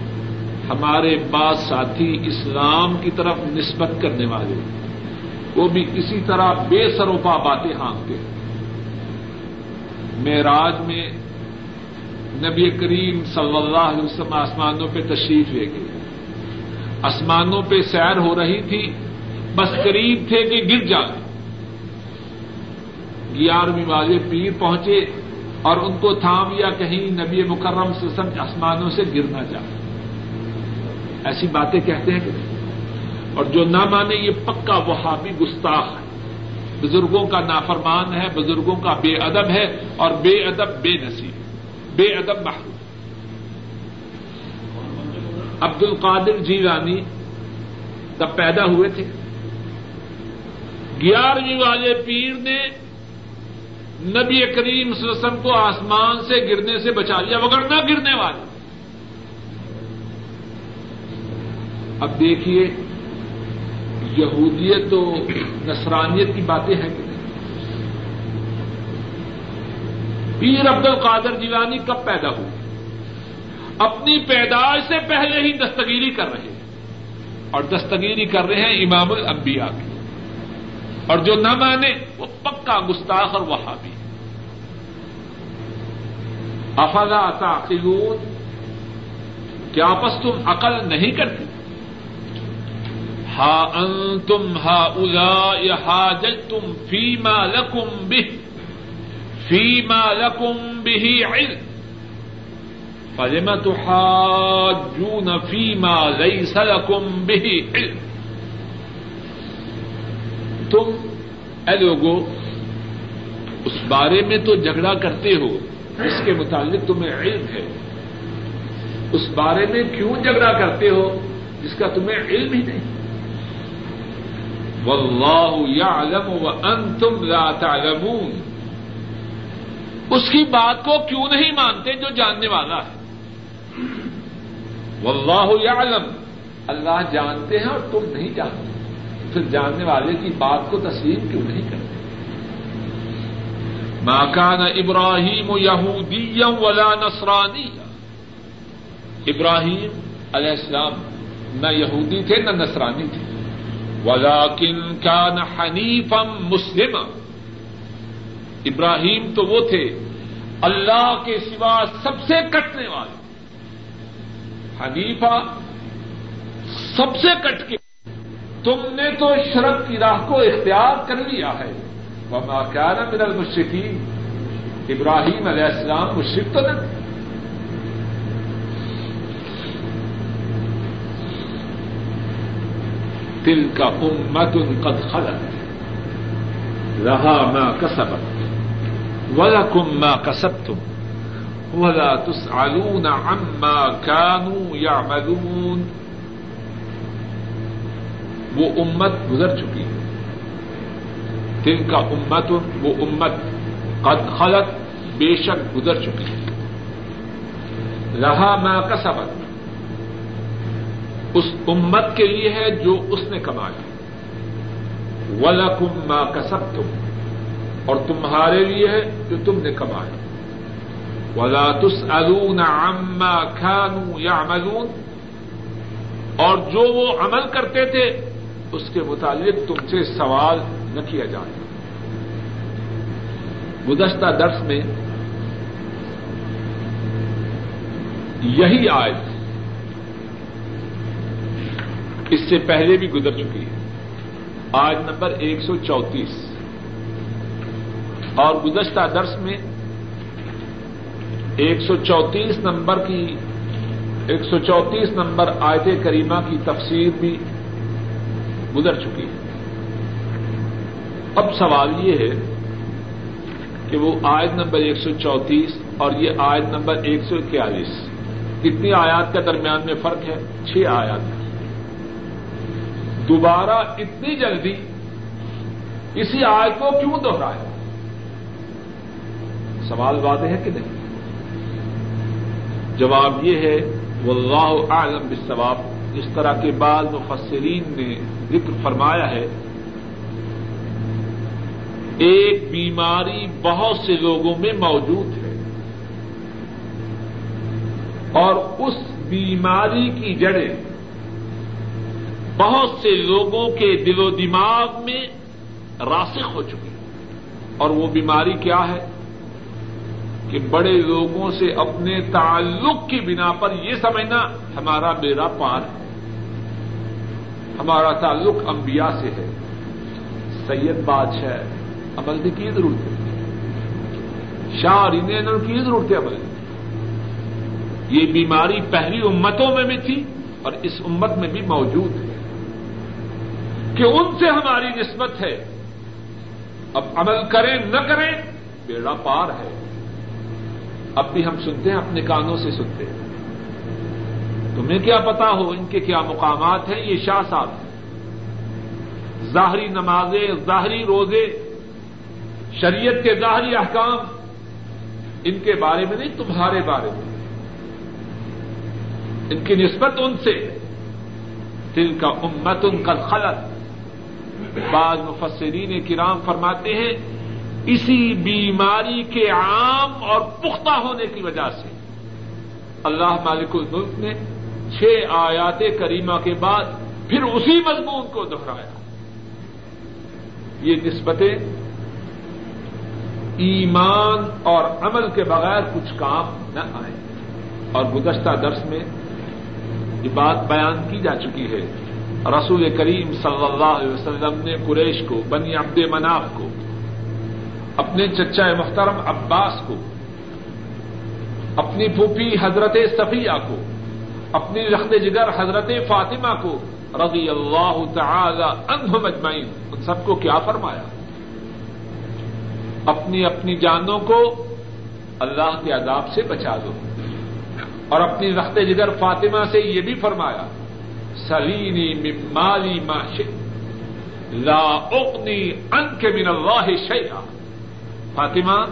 ہمارے بعض ساتھی اسلام کی طرف نسبت کرنے والے وہ بھی اسی طرح بے سروپا باتیں ہانکتے معراج میں نبی کریم صلی اللہ علیہ وسلم آسمانوں پہ تشریف لے گئے۔ آسمانوں پہ سیر ہو رہی تھی، بس قریب تھے کہ گر جائے گیارہویں والے پیر پہنچے اور ان کو تھام یا کہیں نبی مکرم سے سمجھ آسمانوں سے گرنا جائے۔ ایسی باتیں کہتے ہیں کہ اور جو نہ مانے یہ پکا وہابی گستاخ ہے۔ بزرگوں کا نافرمان ہے، بزرگوں کا بے ادب ہے اور بے ادب بے نصیب، بے ادب محروم۔ عبد القادر جی رانی تب پیدا ہوئے تھے۔ گیارہویں والے پیر نے نبی کریم وسلم کو آسمان سے گرنے سے بچا لیا، مگر نہ گرنے والے۔ اب دیکھیے، یہودیت و نصرانیت کی باتیں ہیں۔ کہ پیر عبد القادر جیلانی کب پیدا ہوئی اپنی پیدائش سے پہلے ہی دستگیری کر رہے ہیں۔ اور دستگیری کر رہے ہیں امام الانبیاء کی۔ اور جو نہ مانے، وہ پکا گستاخ اور وہابی۔ افلا تعقلون؟ کیا آپس تم عقل نہیں کرتے؟ ہا ان تم ہا الا ہا جل تم فی لکم بہ فی لکم بہ علم. فلم تحاجون فيما ليس لكم به علم؟ تم، اے لوگو، اس بارے میں تو جھگڑا کرتے ہو، اس کے متعلق تمہیں علم ہے۔ اس بارے میں کیوں جھگڑا کرتے ہو؟ جس کا تمہیں علم ہی نہیں۔ واللہ یعلم وانتم لا تعلمون۔ اس کی بات کو کیوں نہیں مانتے جو جاننے والا ہے؟ واللہ یعلم۔ اللہ جانتے ہیں اور تم نہیں جانتے۔ پھر جاننے والے کی بات کو تسلیم کیوں نہیں کرتے؟ ما كان ابراہیم یہودیا ولا نصرانی ابراہیم علیہ السلام نہ یہودی تھے نہ نصرانی تھے۔ ولكن كان حنیفا مسلم ابراہیم تو وہ تھے اللہ کے سوا سب سے کٹنے والے۔ حنیفہ سب سے کٹ کے۔ تم نے تو شرک کی راہ کو اختیار کر لیا ہے۔ وما كان من المشركين۔ ابراہیم علیہ السلام مشرق تو نہیں۔ دل کا امت قد خلت. رہا ما کسبت ولکم ما کسبتم ولا تسألون عما كانوا يعملون. وہ امت گزر چکی ہے. دن کا امت وہ امت قد خلط بے شک گزر چکی ہے. رہا ما کا سبق اس امت کے لیے ہے جو اس نے کمایا۔ ولکم ما کسب تم اور تمہارے لیے ہے جو تم نے کمایا۔ ولا تسألون عما كانوا يعملون، اور جو وہ عمل کرتے تھے، اس کے متعلق تم سے سوال نہ کیا جائے گزشتہ درس میں یہی آئے اس سے پہلے بھی گزر چکی ہے۔ آج نمبر ایک سو چوتیس اور گزشتہ درس میں ایک سو چوتیس نمبر کی ایک سو چوتیس نمبر آیت کریمہ کی تفسیر بھی گزر چکی ہے۔ اب سوال یہ ہے کہ وہ آیت نمبر ایک سو چوتیس اور یہ آیت نمبر ایک سو اکیالیس، کتنی آیات کے درمیان میں فرق ہے؟ چھ آیات۔ کا دوبارہ اتنی جلدی اسی آیت کو کیوں دوہرایا سوال واضح ہے کہ نہیں؟ جواب یہ ہے وہ عالم بالثواب جس طرح کے بعض مفسرین نے ذکر فرمایا ہے، ایک بیماری بہت سے لوگوں میں موجود ہے۔ اور اس بیماری کی جڑیں بہت سے لوگوں کے دل و دماغ میں راسخ ہو چکی اور وہ بیماری کیا ہے؟ کہ بڑے لوگوں سے اپنے تعلق کی بنا پر یہ سمجھنا ہمارا بیڑا پار ہے۔ ہمارا تعلق انبیاء سے ہے۔ سید بادشاہ عمل کی ضرورت ہے؟ شاہ انہیں کی ضرورت ہے عمل یہ بیماری پہلی امتوں میں بھی تھی اور اس امت میں بھی موجود ہے۔ کہ ان سے ہماری نسبت ہے۔ اب عمل کریں، نہ کریں، بیڑا پار ہے۔ اب بھی ہم سنتے ہیں، اپنے کانوں سے سنتے ہیں۔ تمہیں کیا پتا ہو، ان کے کیا مقامات ہیں؟ یہ شاہ صاحب ظاہری نمازیں، ظاہری روزے، شریعت کے ظاہری احکام، ان کے بارے میں نہیں، تمہارے بارے میں۔ ان کی نسبت ان سے دل کا امت ان کا خلط بعض مفسرین کرام فرماتے ہیں، اسی بیماری کے عام اور پختہ ہونے کی وجہ سے۔ اللہ مالک الملک نے چھ آیات کریمہ کے بعد پھر اسی مضمون کو دہرایا۔ یہ نسبتیں ایمان اور عمل کے بغیر کچھ کام نہ آئے۔ اور گزشتہ درس میں یہ بات بیان کی جا چکی ہے۔ رسول کریم صلی اللہ علیہ وسلم نے قریش کو، بنی عبد مناف کو، اپنے چچا محترم عباس کو، اپنی پھوپھی حضرت صفیہ کو، اپنی رخت جگر حضرت فاطمہ کو رضی اللہ تعالی عنہم اجمعین۔ ان سب کو کیا فرمایا؟ اپنی اپنی جانوں کو اللہ کے عذاب سے بچا دو۔ اور اپنی رخت جگر فاطمہ سے یہ بھی فرمایا سلینی مالی لا اغنی ان کے من اللہ شیئا فاطمہ،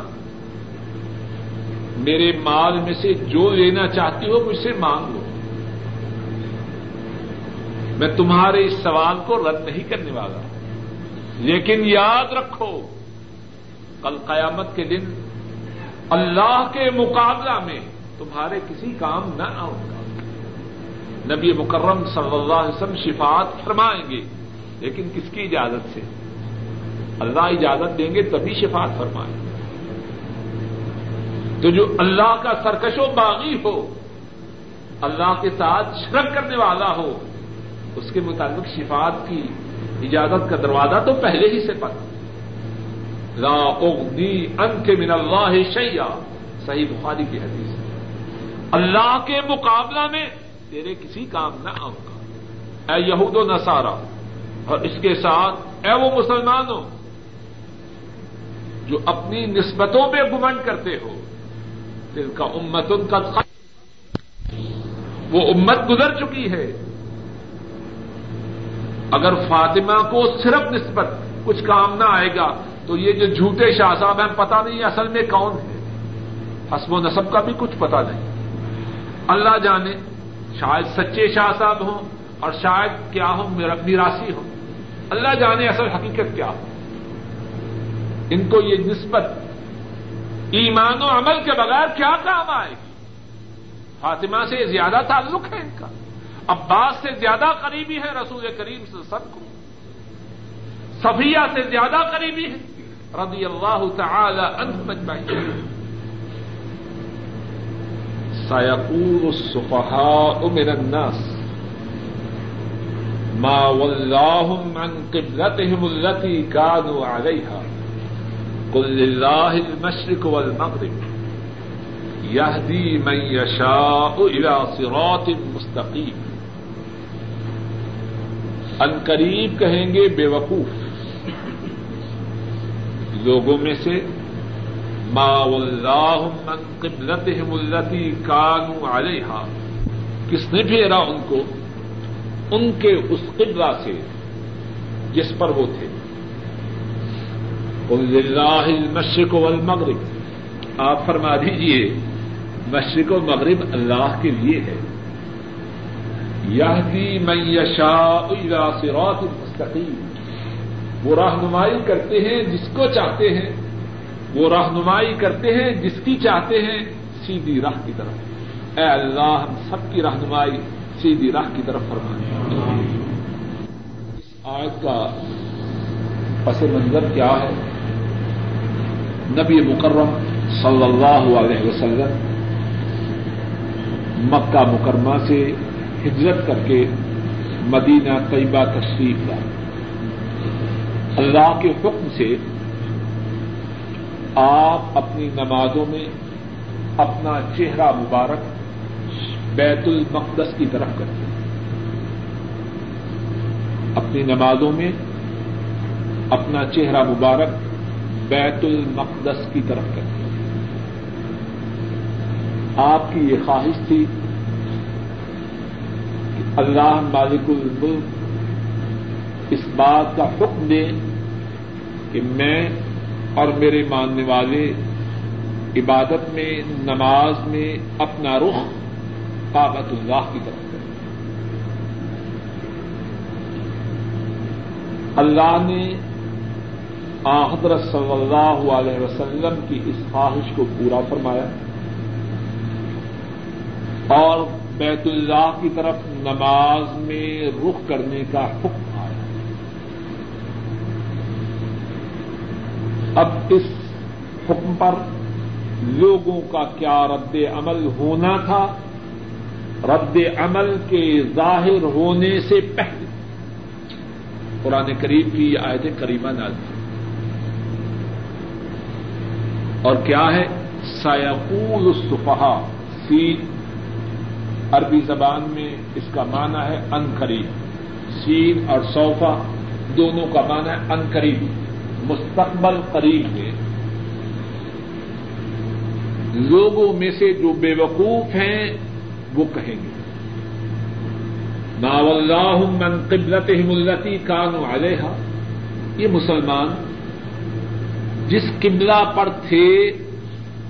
میرے مال میں سے جو لینا چاہتی ہو مجھ سے مانگ لو۔ میں تمہارے اس سوال کو رد نہیں کرنے والا۔ لیکن یاد رکھو، کل قیامت کے دن اللہ کے مقابلہ میں تمہارے کسی کام نہ آؤں گا۔ نبی مکرم صلی اللہ علیہ وسلم شفاعت فرمائیں گے۔ لیکن کس کی اجازت سے؟ اللہ اجازت دیں گے تبھی شفاعت فرمائیں۔ گے تو جو اللہ کا سرکش و باغی ہو، اللہ کے ساتھ شرک کرنے والا ہو، اس کے مطابق شفاعت کی اجازت کا دروازہ تو پہلے ہی سے پتا لا اغنی ان کے من اللہ شیا صحیح بخاری کی حدیث اللہ کے مقابلہ میں تیرے کسی کام نہ آؤں گا اے یہود و نسارا اور اس کے ساتھ اے وہ مسلمانوں، جو اپنی نسبتوں پہ گمنڈ کرتے ہو دل کا امت ان کا وہ امت گزر چکی ہے۔ اگر فاطمہ کو صرف نسبت کچھ کام نہ آئے گا، تو یہ جو جھوٹے شاہ صاحب ہیں پتا نہیں اصل میں کون ہے حسب و نصب کا بھی کچھ پتا نہیں۔ اللہ جانے شاید سچے شاہ صاحب ہوں اور شاید کیا ہوں میراسی ہوں۔ اللہ جانے اصل حقیقت کیا ہو۔ ان کو یہ نسبت ایمان و عمل کے بغیر کیا کام آئے گی؟ فاطمہ سے زیادہ تعلق ہے ان کا۔ عباس سے زیادہ قریبی ہے رسول کریم سے سب کو۔ صفیہ سے زیادہ قریبی ہے۔ رضی اللہ تعالی عنہ اجمعین سيقول السفهاء من الناس ما ولاهم عن قبلتهم التي كانوا عليها قل لله المشرق والمغرب يهدي من يشاء الى صراط مستقيم ان قریب کہیں گے بے وقوف۔ لوگوں میں سے ما اللہ من قبلتهم التي كانوا عليها۔ کس نے پھیرا ان کو؟ ان کے اس قبلہ سے جس پر وہ تھے۔ قل للہ المشرق والمغرب۔ آپ فرما دیجیے مشرق و مغرب اللہ کے لیے ہے۔ یہدی من یشاء الى صراط مستقیم۔ وہ رہنمائی کرتے ہیں جس کو چاہتے ہیں۔ وہ رہنمائی کرتے ہیں، جس کی چاہتے ہیں، سیدھی راہ کی طرف۔ اے اللہ، ہم سب کی رہنمائی سیدھی راہ کی طرف فرمائیں۔ اس آیت کا پس منظر کیا ہے؟ نبی مکرم صلی اللہ علیہ وسلم مکہ مکرمہ سے ہجرت کر کے مدینہ طیبہ تشریف لائے۔ اللہ کے حکم سے آپ اپنی نمازوں میں اپنا چہرہ مبارک بیت المقدس کی طرف کرتے ہیں۔ اپنی نمازوں میں اپنا چہرہ مبارک بیت المقدس کی طرف کرتے ہیں۔ آپ کی یہ خواہش تھی کہ اللہ مالک الملک اس بات کا حکم دے کہ میں اور میرے ماننے والے عبادت میں، نماز میں اپنا رخ کابت اللہ کی طرف کریں۔ اللہ نے حضرت صلی اللہ علیہ وسلم کی اس خواہش کو پورا فرمایا اور بیت اللہ کی طرف نماز میں رخ کرنے کا حکم آیا اب اس حکم پر لوگوں کا کیا رد عمل ہونا تھا؟ رد عمل کے ظاہر ہونے سے پہلے قرآن قریب کی آیت کریمہ نال اور کیا ہے؟ سیقول الصفحا سی عربی زبان میں اس کا معنی ہے ان قریب سین اور صوفہ دونوں کا معنی ہے ان قریب مستقبل قریب ہے۔ لوگوں میں سے جو بے وقوف ہیں، وہ کہیں گے۔ اللہ من قبلت ملتی کان علیہ یہ مسلمان جس قبلہ پر تھے،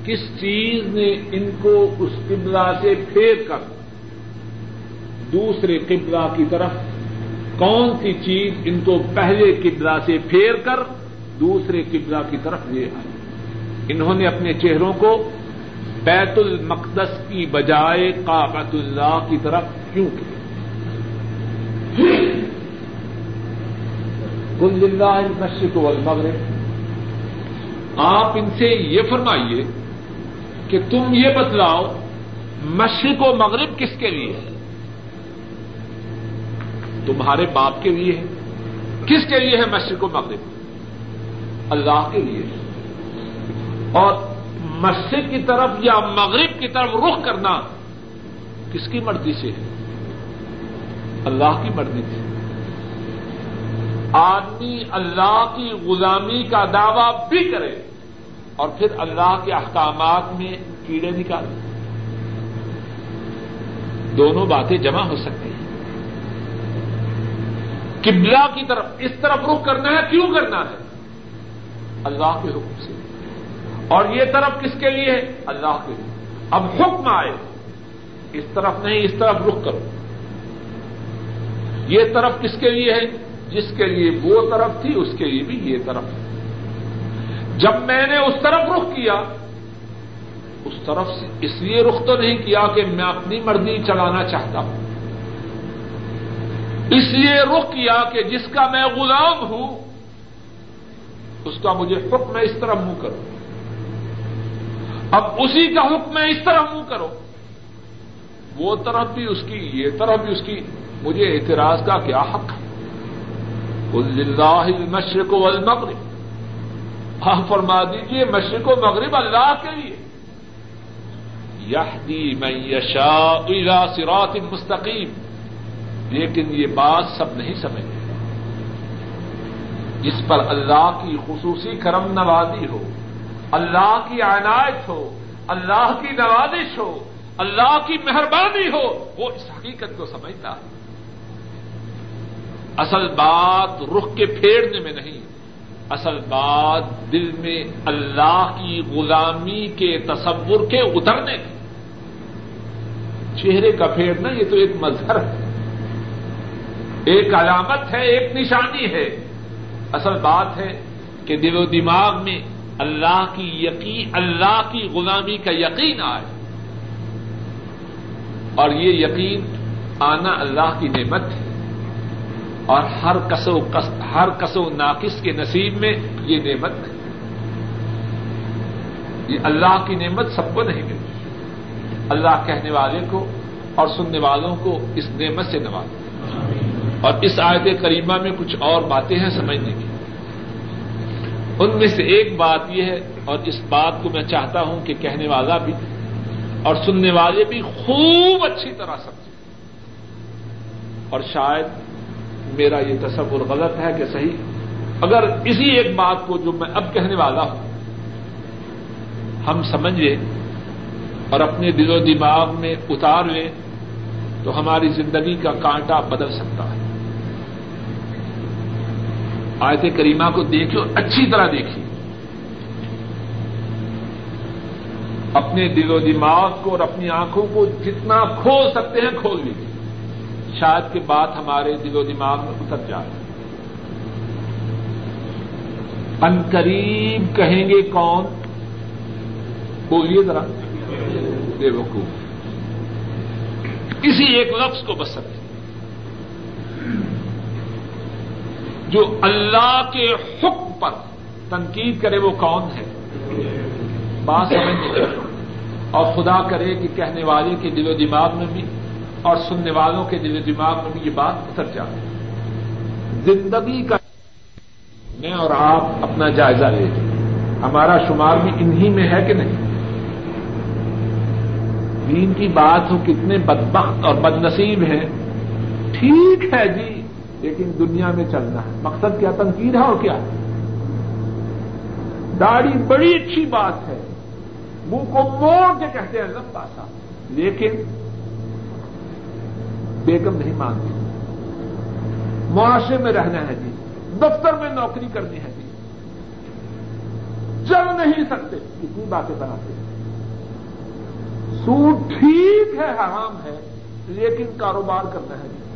کس چیز نے ان کو اس قبلہ سے پھیر کر دوسرے قبلہ کی طرف، کون سی چیز ان کو پہلے قبلہ سے پھیر کر دوسرے قبلہ کی طرف لے آئی انہوں نے اپنے چہروں کو بیت المقدس کی بجائے کابت اللہ کی طرف کیوں کیا؟ کل اللہ مشرق والمغرب۔ آپ ان سے یہ فرمائیے کہ تم یہ بتلاؤ، مشرق و مغرب کس کے لیے ہے؟ تمہارے باپ کے لیے ہے۔ کس کے لیے ہے مشرق و مغرب؟ اللہ کے لیے اور مشرق کی طرف یا مغرب کی طرف رخ کرنا کس کی مرضی سے ہے؟ اللہ کی مرضی سے۔ آدمی اللہ کی غلامی کا دعوی بھی کرے اور پھر اللہ کے احکامات میں کیڑے نکالے۔ دونوں باتیں جمع ہو سکتی ہیں۔ قبلہ کی طرف اس طرف رخ کرنا ہے، کیوں کرنا ہے؟ اللہ کے حکم سے۔ اور یہ طرف کس کے لیے ہے؟ اللہ کے لیے۔ اب حکم آئے۔ اس طرف نہیں، اس طرف رخ کرو۔ یہ طرف کس کے لیے ہے؟ جس کے لیے وہ طرف تھی، اس کے لیے بھی یہ طرف جب میں نے اس طرف رخ کیا، اس طرف سے۔ اس لیے رخ تو نہیں کیا کہ میں اپنی مرضی چلانا چاہتا ہوں۔ اس لیے رخ کیا کہ جس کا میں غلام ہوں اس کا مجھے حکم میں اس طرح منہ کروں اب اسی کا حکم ہے اس طرح منہ کرو۔ وہ طرف بھی اس کی، یہ طرف بھی اس کی۔ مجھے اعتراض کا کیا حق ہے؟ مشرق و المغرب ہاں فرما دیجیے مشرق و مغرب اللہ کے لیے۔ یہ میں یشا سرات مستقیم۔ لیکن یہ بات سب نہیں سمجھتے۔ جس پر اللہ کی خصوصی کرم نوازی ہو، اللہ کی عنایت ہو، اللہ کی نوازش ہو، اللہ کی مہربانی ہو، وہ اس حقیقت کو سمجھتا اصل بات رخ کے پھیرنے میں نہیں، اصل بات دل میں اللہ کی غلامی کے تصور کے اترنے کی چہرے کا پھیرنا یہ تو ایک مظہر ہے۔ ایک علامت ہے، ایک نشانی ہے۔ اصل بات ہے کہ دل و دماغ میں اللہ کی یقین، اللہ کی غلامی کا یقین آئے۔ اور یہ یقین آنا اللہ کی نعمت ہے۔ اور ہر کسو ہر کسو ناقص کے نصیب میں یہ نعمت ہے۔ یہ اللہ کی نعمت سب کو نہیں ملتی۔ اللہ کہنے والے کو اور سننے والوں کو اس نعمت سے نواز اور اس آیت کریمہ میں کچھ اور باتیں ہیں سمجھنے کی۔ ان میں سے ایک بات یہ ہے، اور اس بات کو میں چاہتا ہوں کہ کہنے والا بھی اور سننے والے بھی خوب اچھی طرح سمجھے۔ اور شاید میرا یہ تصور غلط ہے کہ صحیح۔ اگر اسی ایک بات کو جو میں اب کہنے والا ہوں، ہم سمجھے اور اپنے دل و دماغ میں اتار لیں، تو ہماری زندگی کا کانٹا بدل سکتا ہے۔ آیت کریمہ کو دیکھو اچھی طرح دیکھیے اپنے دل و دماغ کو اور اپنی آنکھوں کو جتنا کھول سکتے ہیں کھول لیجیے شاید کے بات ہمارے دل و دماغ میں اتر جائے۔ ان قریب کہیں گے کون؟ بولیے ذرا۔ بے وقوف۔ کسی ایک لفظ کو بس سمجھے جو اللہ کے حکم پر تنقید کرے وہ کون ہے؟ بات سمجھ اور خدا کرے کہ کہنے والے کے دل و دماغ میں بھی اور سننے والوں کے دل و دماغ میں بھی یہ بات اتر جائے۔ زندگی کا میں اور آپ اپنا جائزہ لے لیں۔ ہمارا شمار بھی انہی میں ہے کہ نہیں؟ دین کی بات ہو، کتنے بدبخت اور بد نصیب ہیں۔ ٹھیک ہے جی لیکن دنیا میں چلنا ہے۔ مقصد کیا؟ تنقید ہے اور کیا؟ داڑھی بڑی اچھی بات ہے۔ منہ کو موڑ کے کہتے ہیں، لمبا سا۔ لیکن بیگم نہیں مانتی معاشرے میں رہنا ہے جی۔ دفتر میں نوکری کرنی ہے جی۔ چل نہیں سکتے۔ کتنی باتیں بناتے ہیں۔ سود ٹھیک ہے، حرام ہے، لیکن کاروبار کرنا ہے جی۔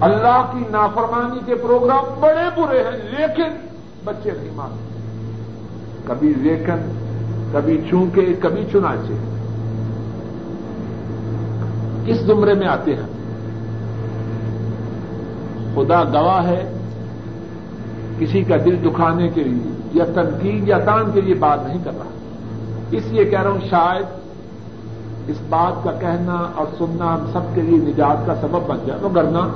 اللہ کی نافرمانی کے پروگرام بڑے برے ہیں، لیکن بچے نہیں مانتے کبھی لیکن، کبھی چونکے کبھی چنانچے کس زمرے میں آتے ہیں؟ خدا گواہ ہے کسی کا دل دکھانے کے لیے یا تنقید یا تان کے لیے بات نہیں کر رہا۔ اس لیے کہہ رہا ہوں، شاید اس بات کا کہنا اور سننا ہم سب کے لیے نجات کا سبب بن جائے۔ تو کرنا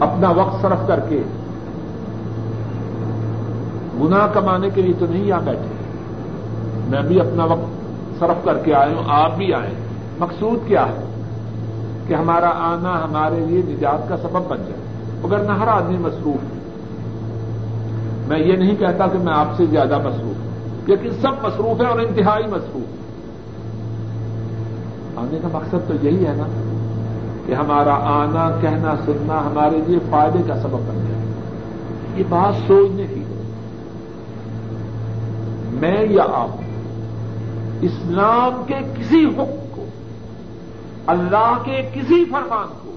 اپنا وقت صرف کر کے۔ گنا کمانے کے لیے تو نہیں آ بیٹھے۔ میں بھی اپنا وقت صرف کر کے آئے ہوں، آپ بھی آئے۔ مقصود کیا ہے؟ کہ ہمارا آنا ہمارے لیے نجات کا سبب بن جائے۔ اگر نہ ہر آدمی مصروف ہے۔ میں یہ نہیں کہتا کہ میں آپ سے زیادہ مصروف ہوں، لیکن سب مصروف ہیں اور انتہائی مصروف آنے کا مقصد تو یہی ہے نا۔ کہ ہمارا آنا، کہنا، سننا ہمارے لیے فائدے کا سبب بن جائے۔ یہ بات سوچنے کی۔ میں یا آپ، اسلام کے کسی حکم کو، اللہ کے کسی فرمان کو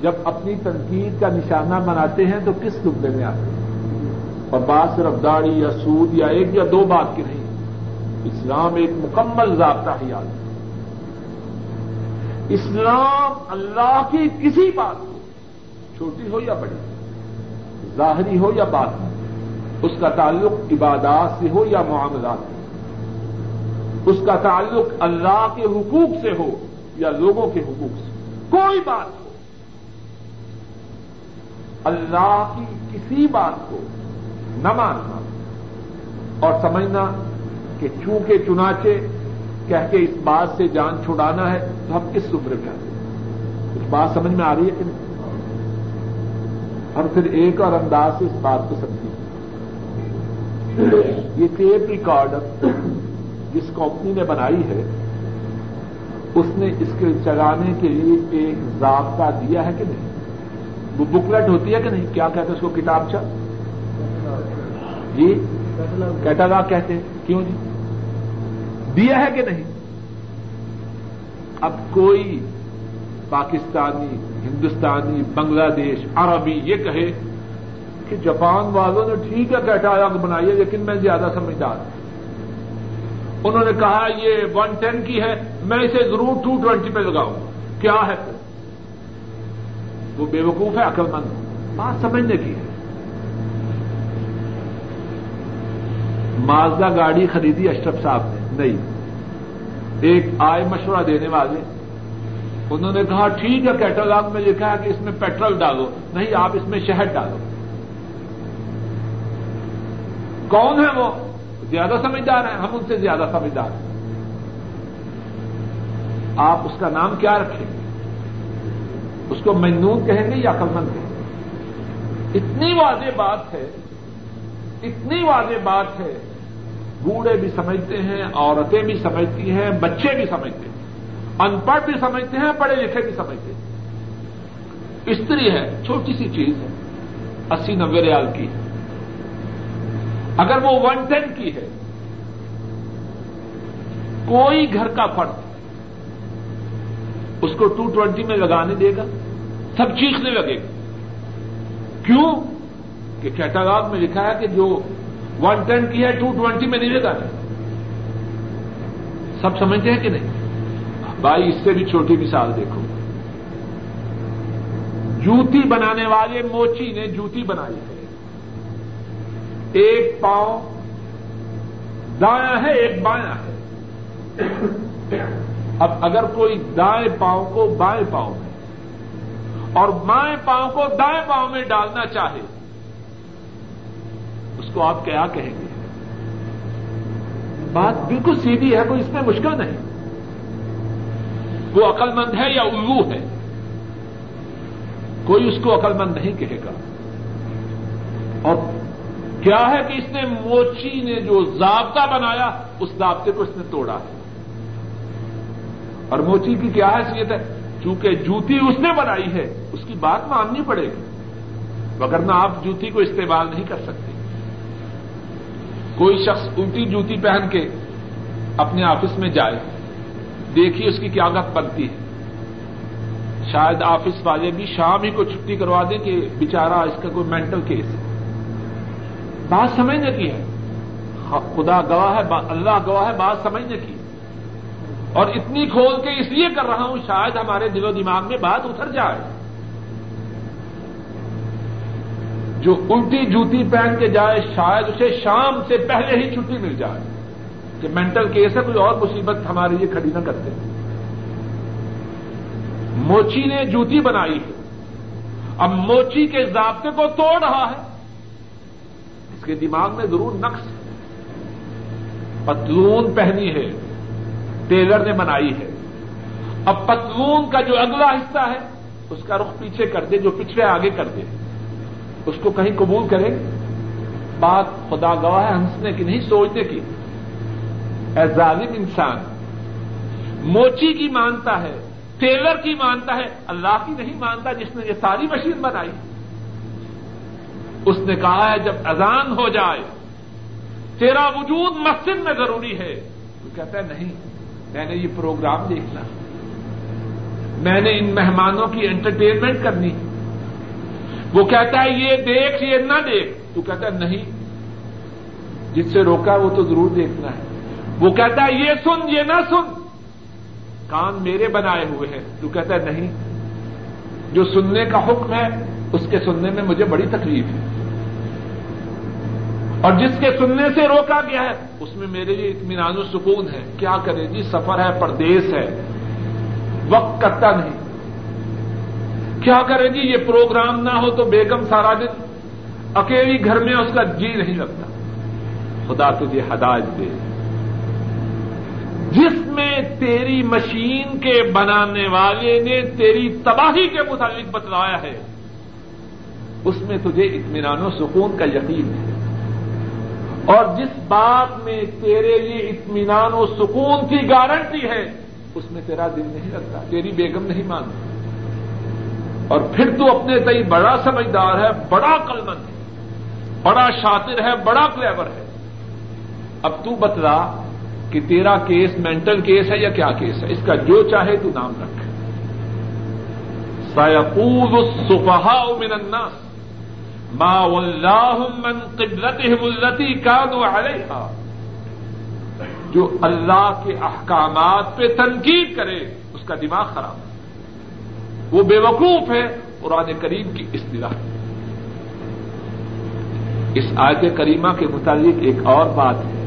جب اپنی تنقید کا نشانہ بناتے ہیں تو کس دبے میں آتے ہیں؟ اور بات صرف داڑھی یا سود یا ایک یا دو بات کی نہیں۔ اسلام ایک مکمل ضابطہ ہے۔ اسلام اللہ کی کسی بات کو چھوٹی ہو یا بڑی، ظاہری ہو یا بات ہو اس کا تعلق عبادات سے ہو یا معاملات سے، اس کا تعلق اللہ کے حقوق سے ہو یا لوگوں کے حقوق سے، کوئی بات ہو۔ اللہ کی کسی بات کو نہ ماننا اور سمجھنا کہ چونکہ چنانچے کہہ کے اس بات سے جان چھڑانا ہے تو ہم کس عمر میں آتے ہیں؟ کچھ بات سمجھ میں آ رہی ہے کہ نہیں؟ ہم پھر ایک اور انداز سے اس بات کو سمجھیں۔ یہ ٹیپ ریکارڈر جس کمپنی نے بنائی ہے، اس نے اس کے چلانے کے لیے ایک ضابطہ دیا ہے کہ نہیں؟ وہ بکلٹ ہوتی ہے کہ نہیں؟ کیا کہتے ہیں اس کو؟ کتاب چل جی کیٹالاگ کہتے ہیں۔ کیوں جی؟ دیا ہے کہ نہیں؟ اب کوئی پاکستانی، ہندوستانی، بنگلہ دیش، عربی یہ کہے کہ جاپان والوں نے ٹھیک ہے کیٹالاگ بنائی ہے، لیکن میں زیادہ سمجھدار ہوں۔ انہوں نے کہا یہ ون ٹین کی ہے، میں اسے ضرور ٹو ٹوینٹی پہ لگاؤں۔ کیا ہے وہ؟ بے وقوف ہے عقل مند بات سمجھنے کی ہے۔ مازدا گاڑی خریدی اشرف صاحب نے۔ نہیں۔ ایک آئے مشورہ دینے والے، انہوں نے کہا، ٹھیک ہے کیٹالاگ میں لکھا ہے کہ اس میں پیٹرول ڈالو، نہیں آپ اس میں شہد ڈالو۔ کون ہے وہ؟ زیادہ سمجھدار ہیں، ہم ان سے زیادہ سمجھدار ہیں۔ آپ اس کا نام کیا رکھیں؟ گے اس کو مجنون کہیں گے یا عقلمند کہیں گے؟ اتنی واضح بات ہے، اتنی واضح بات ہے بوڑھے بھی سمجھتے ہیں، عورتیں بھی سمجھتی ہیں، بچے بھی سمجھتے ہیں۔ ان پڑھ بھی سمجھتے ہیں، پڑھے لکھے بھی سمجھتے ہیں۔ استری ہے، چھوٹی سی چیز ہے، اسی نبے ریال کی ہے۔ اگر وہ ون ٹین کی ہے، کوئی گھر کا فرد اس کو ٹو ٹوینٹی میں لگانے دے گا، سب چیخنے لگے گا۔ کیوں؟ کہ کیٹالاگ میں لکھا ہے کہ جو ون ٹین کی ہے ٹو ٹوینٹی میں نہیں لگانے سب سمجھتے ہیں کہ نہیں؟ بھائی، اس سے بھی چھوٹی مثال دیکھو۔ جوتی بنانے والے موچی نے جوتی بنائی ہے۔ ایک پاؤں دایاں ہے، ایک بایاں ہے۔ اب اگر کوئی دائیں پاؤں کو بائیں پاؤں میں اور بائیں پاؤں کو دائیں پاؤں میں ڈالنا چاہے اس کو آپ کیا کہیں گے؟ بات بالکل سیدھی ہے، کوئی اس میں مشکل نہیں۔ وہ عقل مند ہے یا الو ہے؟ کوئی اس کو عقل مند نہیں کہے گا۔ اور کیا ہے کہ اس نے موچی نے جو ضابطہ بنایا، اس ضابطے کو اس نے توڑا ہے۔ اور موچی کی کیا حیثیت ہے؟ چونکہ جوتی اس نے بنائی ہے، اس کی بات ماننی پڑے گی۔ وگرنہ آپ جوتی کو استعمال نہیں کر سکتے۔ کوئی شخص الٹی جوتی پہن کے اپنے آفس میں جائے، دیکھیے اس کی کیا گت بنتی ہے۔ شاید آفس والے بھی شام ہی کو چھٹی کروا دیں کہ بےچارا اس کا کوئی مینٹل کیس ہے۔ بات سمجھنے کی ہے؟ خدا گواہ ہے اللہ گواہ ہے، بات سمجھنے کی اور اتنی کھول کے اس لیے کر رہا ہوں، شاید ہمارے دل و دماغ میں بات اتر جائے۔ جو الٹی جوتی پہن کے جائے، شاید اسے شام سے پہلے ہی چھٹی مل جائے۔ کہ مینٹل کیس ہے، کوئی اور مصیبت ہمارے لیے کھڑی نہ کرتے۔ موچی نے جوتی بنائی ہے۔ اب موچی کے ضابطے کو توڑ رہا ہے۔ اس کے دماغ میں ضرور نقص پتلون پہنی ہے۔ ٹیلر نے بنائی ہے۔ اب پتلون کا جو اگلا حصہ ہے، اس کا رخ پیچھے کر دے، جو پچھلے آگے کر دے۔ اس کو کہیں قبول کرے بات خدا گواہ ہے ہنسنے کی نہیں سوچنے کی۔ اے ظالم انسان، موچی کی مانتا ہے، ٹیلر کی مانتا ہے، اللہ کی نہیں مانتا، جس نے یہ ساری مشین بنائی۔ اس نے کہا ہے، جب اذان ہو جائے، تیرا وجود مسجد میں ضروری ہے۔ تو کہتا ہے، نہیں، میں نے یہ پروگرام دیکھنا۔ میں نے ان مہمانوں کی انٹرٹینمنٹ کرنی۔ وہ کہتا ہے یہ دیکھ یہ نہ دیکھ۔ تو کہتا ہے نہیں، جس سے روکا وہ تو ضرور دیکھنا ہے۔ وہ کہتا ہے یہ سن، یہ نہ سن۔ کان میرے بنائے ہوئے ہیں۔ تو کہتا ہے نہیں، جو سننے کا حکم ہے، اس کے سننے میں مجھے بڑی تکلیف ہے۔ اور جس کے سننے سے روکا گیا ہے، اس میں میرے لیے اطمینان و سکون ہے۔ کیا کرے جی؟ سفر ہے، پردیس ہے۔ وقت کرتا نہیں۔ کیا کرے جی یہ پروگرام نہ ہو تو بیگم سارا دن اکیلی گھر میں اس کا جی نہیں لگتا۔ خدا تجھے ہدایت دے۔ جس میں تیری مشین کے بنانے والے نے تیری تباہی کے متعلق بتلایا ہے، اس میں تجھے اطمینان و سکون کا یقین ہے۔ اور جس بات میں تیرے لیے اطمینان و سکون کی گارنٹی ہے، اس میں تیرا دل نہیں لگتا، تیری بیگم نہیں مانتی۔ اور پھر تو اپنے تئی بڑا سمجھدار ہے، بڑا قلمند ہے، بڑا شاطر ہے، بڑا کلیور ہے۔ اب تو بتلا کہ تیرا کیس مینٹل کیس ہے یا کیا کیس ہے؟ اس کا جو چاہے تو نام رکھ۔ سیقول الصفحاء من الناس، ما واللہم من قبلتهم التي كانوا عليها۔ جو اللہ کے احکامات پہ تنقید کرے، اس کا دماغ خراب۔ ہے وہ بے وقوف ہے قرآن کریم کی اصطلاح اس آیت کریمہ کے متعلق ایک اور بات ہے۔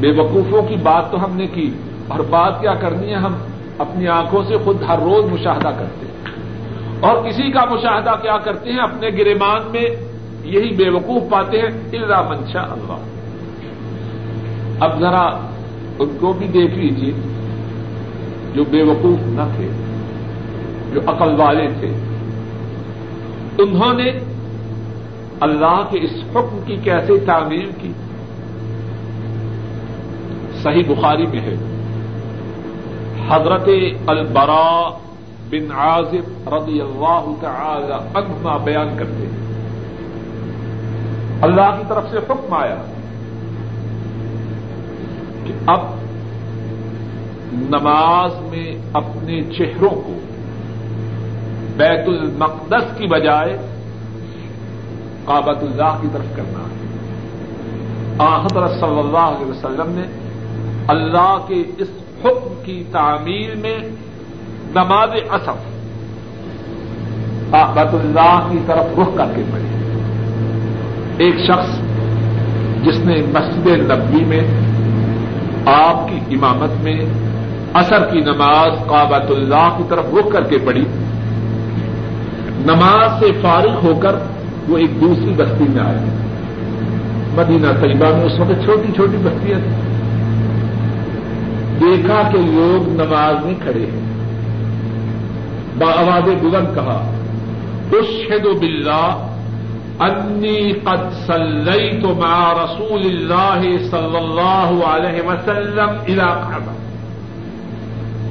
بے وقوفوں کی بات تو ہم نے کی، اور بات کیا کرنی ہے ہم؟ اپنی آنکھوں سے خود ہر روز مشاہدہ کرتے ہیں۔ اور کسی کا مشاہدہ کیا کرتے ہیں؟ اپنے گرمان میں یہی بے وقوف پاتے ہیں۔ اللہ منشا اللہ اب ذرا ان کو بھی دیکھ لیجیے جو بے وقوف نہ تھے۔ جو عقل والے تھے۔ انہوں نے اللہ کے اس حکم کی کیسے تعمیر کی؟ صحیح بخاری میں ہے۔ حضرت البرا بن عازب رضی اللہ تعالی عنہما بیان کرتے ہیں۔ اللہ کی طرف سے حکم آیا کہ اب نماز میں اپنے چہروں کو بیت المقدس کی بجائے کابت اللہ کی طرف کرنا ہے۔ حضرت صلی اللہ علیہ وسلم نے اللہ کے اس حکم کی تعمیل میں نماز اصف بیت اللہ کی طرف رخ کر کے پڑے ایک شخص جس نے مسجد نبی میں آپ کی امامت میں اثر کی نماز کابت اللہ کی طرف رخ کر کے پڑھی۔ نماز سے فارغ ہو کر وہ ایک دوسری بستی میں آئے۔ مدینہ طیبہ میں اس وقت چھوٹی چھوٹی بستیاں تھیں۔ دیکھا کہ لوگ نماز میں کھڑے ہیں۔ آواز بلند کہا اشہد باللہ، انی قد صلیت مع رسول اللہ صلی اللہ علیہ وسلم علاقہ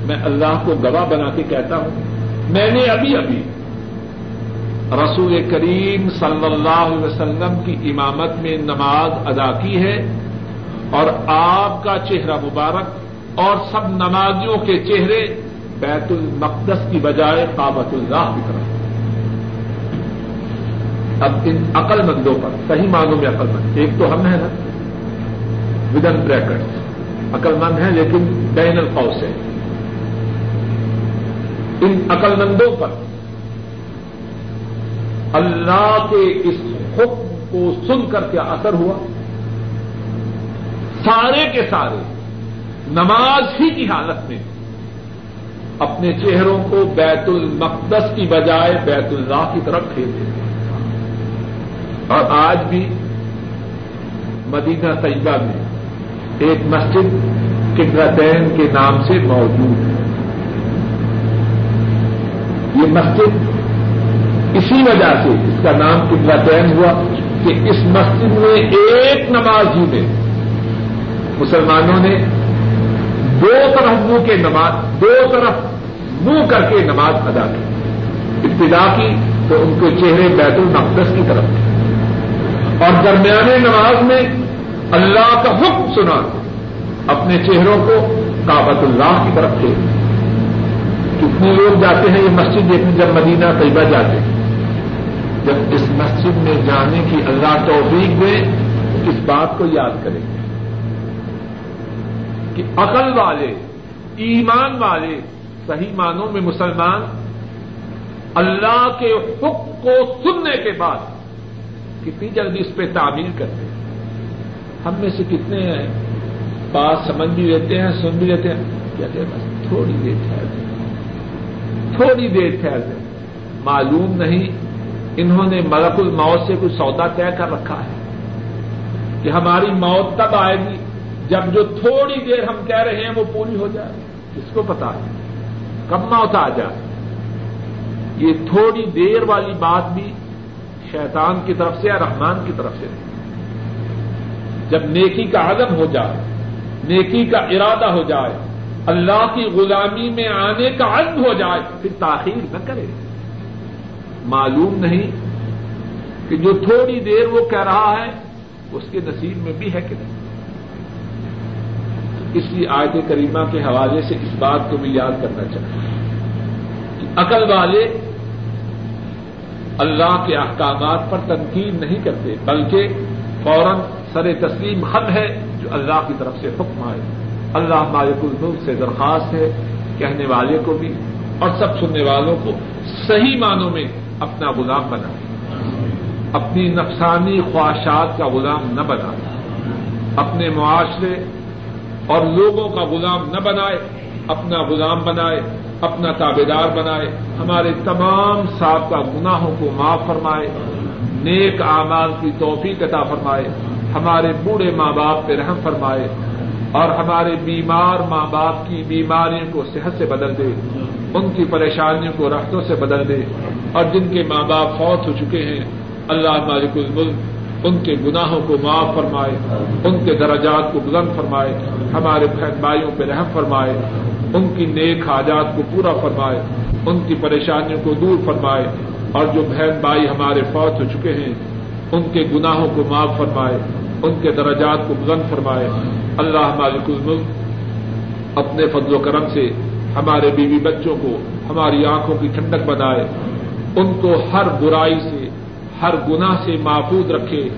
میں اللہ کو گواہ بنا کے کہتا ہوں، میں نے ابھی ابھی رسول کریم صلی اللہ علیہ وسلم کی امامت میں نماز ادا کی ہے اور آپ کا چہرہ مبارک اور سب نمازیوں کے چہرے بیت المقدس کی بجائے کابت اللہ کی طرف اب ان عقل مندوں پر، صحیح معنوں میں عقل مند۔ ایک تو ہم ہیں نا ودن بریکٹ عقل مند ہیں لیکن بین القوس ہے ان عقل مندوں پر اللہ کے اس حکم کو سن کر کیا اثر ہوا؟ سارے کے سارے نماز ہی کی حالت میں اپنے چہروں کو بیت المقدس کی بجائے بیت اللہ کی طرف پھیر دیتے اور آج بھی مدینہ طیبہ میں ایک مسجد کبرتین کے نام سے موجود ہے۔ یہ مسجد اسی وجہ سے اس کا نام کتنا چین ہوا کہ اس مسجد میں ایک نماز ہی میں مسلمانوں نے دو طرف منہ کے نماز، دو طرف منہ کر کے نماز ادا کی۔ ابتدا کی تو ان کے چہرے بیت المقدس کی طرف۔ تھے اور درمیانے نماز میں اللہ کا حکم سنا، اپنے چہروں کو کابت اللہ کی طرف تھے کتنے لوگ جاتے ہیں یہ مسجد دیکھنے جب مدینہ طیبہ جاتے ہیں۔ جب اس مسجد میں جانے کی اللہ توفیق دے، اس بات کو یاد کریں گے کہ عقل والے، ایمان والے، صحیح معنوں میں مسلمان، اللہ کے حکم کو سننے کے بعد کتنی جلدی اس پہ تعمیل کرتے ہیں؟ ہم میں سے کتنے ہیں؟ بات سمجھ بھی لیتے ہیں، سن بھی لیتے ہیں۔ کہتے ہیں، بس تھوڑی دیر ٹھہر جائے تھوڑی دیر ٹھہر جائے معلوم نہیں انہوں نے ملک الموت سے کوئی سودا طے کر رکھا ہے کہ ہماری موت تب آئے گی جب جو تھوڑی دیر ہم کہہ رہے ہیں وہ پوری ہو جائے۔ کس کو پتا ہے؟ کب موت آ جائے؟ یہ تھوڑی دیر والی بات بھی شیطان کی طرف سے یا رحمان کی طرف سے۔ جب نیکی کا عدم ہو جائے، نیکی کا ارادہ ہو جائے، اللہ کی غلامی میں آنے کا عزم ہو جائے، پھر تاخیر نہ کرے۔ معلوم نہیں کہ جو تھوڑی دیر وہ کہہ رہا ہے، اس کے نصیب میں بھی ہے کہ نہیں۔ اس لیے آیت کریمہ کے حوالے سے اس بات کو بھی یاد کرنا چاہتے کہ عقل والے اللہ کے احکامات پر تنقید نہیں کرتے، بلکہ فوراً سر تسلیم حد ہے جو اللہ کی طرف سے حکم آئے۔ اللہ مالک الملک سے درخواست ہے کہنے والے کو بھی اور سب سننے والوں کو صحیح معنوں میں اپنا غلام بنا اپنی نفسانی خواہشات کا غلام نہ بنا اپنے معاشرے اور لوگوں کا غلام نہ بنائے، اپنا غلام بنائے، اپنا تابے دار بنائے، ہمارے تمام سابقہ گناہوں کو معاف فرمائے، نیک اعمال کی توفیق عطا فرمائے، ہمارے بوڑھے ماں باپ پہ رحم فرمائے اور ہمارے بیمار ماں باپ کی بیماریوں کو صحت سے بدل دے، ان کی پریشانیوں کو رختوں سے بدل دے۔ اور جن کے ماں باپ فوت ہو چکے ہیں، اللہ مالک الملک ان کے گناہوں کو معاف فرمائے، ان کے درجات کو بلند فرمائے، ہمارے بہن بھائیوں پہ رحم فرمائے، ان کی نیک حاجات کو پورا فرمائے، ان کی پریشانیوں کو دور فرمائے۔ اور جو بہن بھائی ہمارے فوت ہو چکے ہیں، ان کے گناہوں کو معاف فرمائے، ان کے درجات کو بلند فرمائے۔ اللہ مالک الملک، اپنے فضل و کرم سے ہمارے بیوی بچوں کو، ہماری آنکھوں کی ٹھنڈک بنائے، ان کو ہر برائی سے، ہر گناہ سے محفوظ رکھے،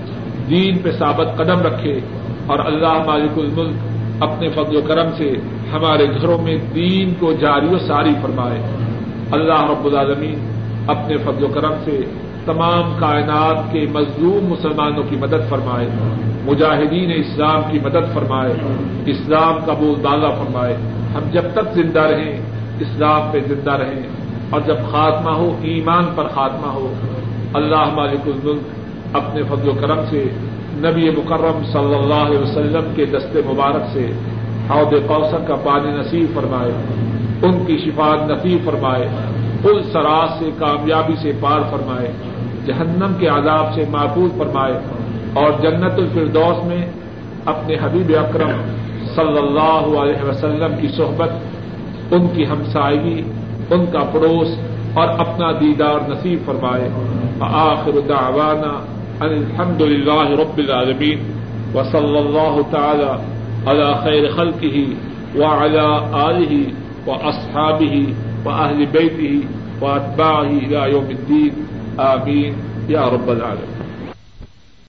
دین پہ ثابت قدم رکھے اور اللہ مالک الملک اپنے فضل و کرم سے ہمارے گھروں میں دین کو جاری و ساری فرمائے۔ اللہ رب العالمین اپنے فضل و کرم سے تمام کائنات کے مزدور مسلمانوں کی مدد فرمائے، مجاہدین اسلام کی مدد فرمائے، اسلام کا بول بالا فرمائے۔ ہم جب تک زندہ رہیں، اسلام پہ زندہ رہیں۔ اور جب خاتمہ ہو، ایمان پر خاتمہ ہو۔ اللہ مالک الملک اپنے فضل و کرم سے، نبی مکرم صلی اللہ علیہ وسلم کے دستے مبارک سے حود کوثر کا پانی نصیب فرمائے، ان کی شفاعت نصیب فرمائے، پل سراج سے، کامیابی سے پار فرمائے۔ جہنم کے عذاب سے معقول فرمائے اور جنت الفردوس میں اپنے حبیب اکرم صلی اللہ علیہ وسلم کی صحبت، ان کی ہمسائیگی ان کا پڑوس اور اپنا دیدار نصیب فرمائے۔ آخر دعوانا ان الحمد للہ رب العالمین، وصلی اللہ تعالی على خیر خلقه وعلى آله وأصحابه وأهل بيته وأتباعه إلى يوم الدين آمین. یا رب العالمین.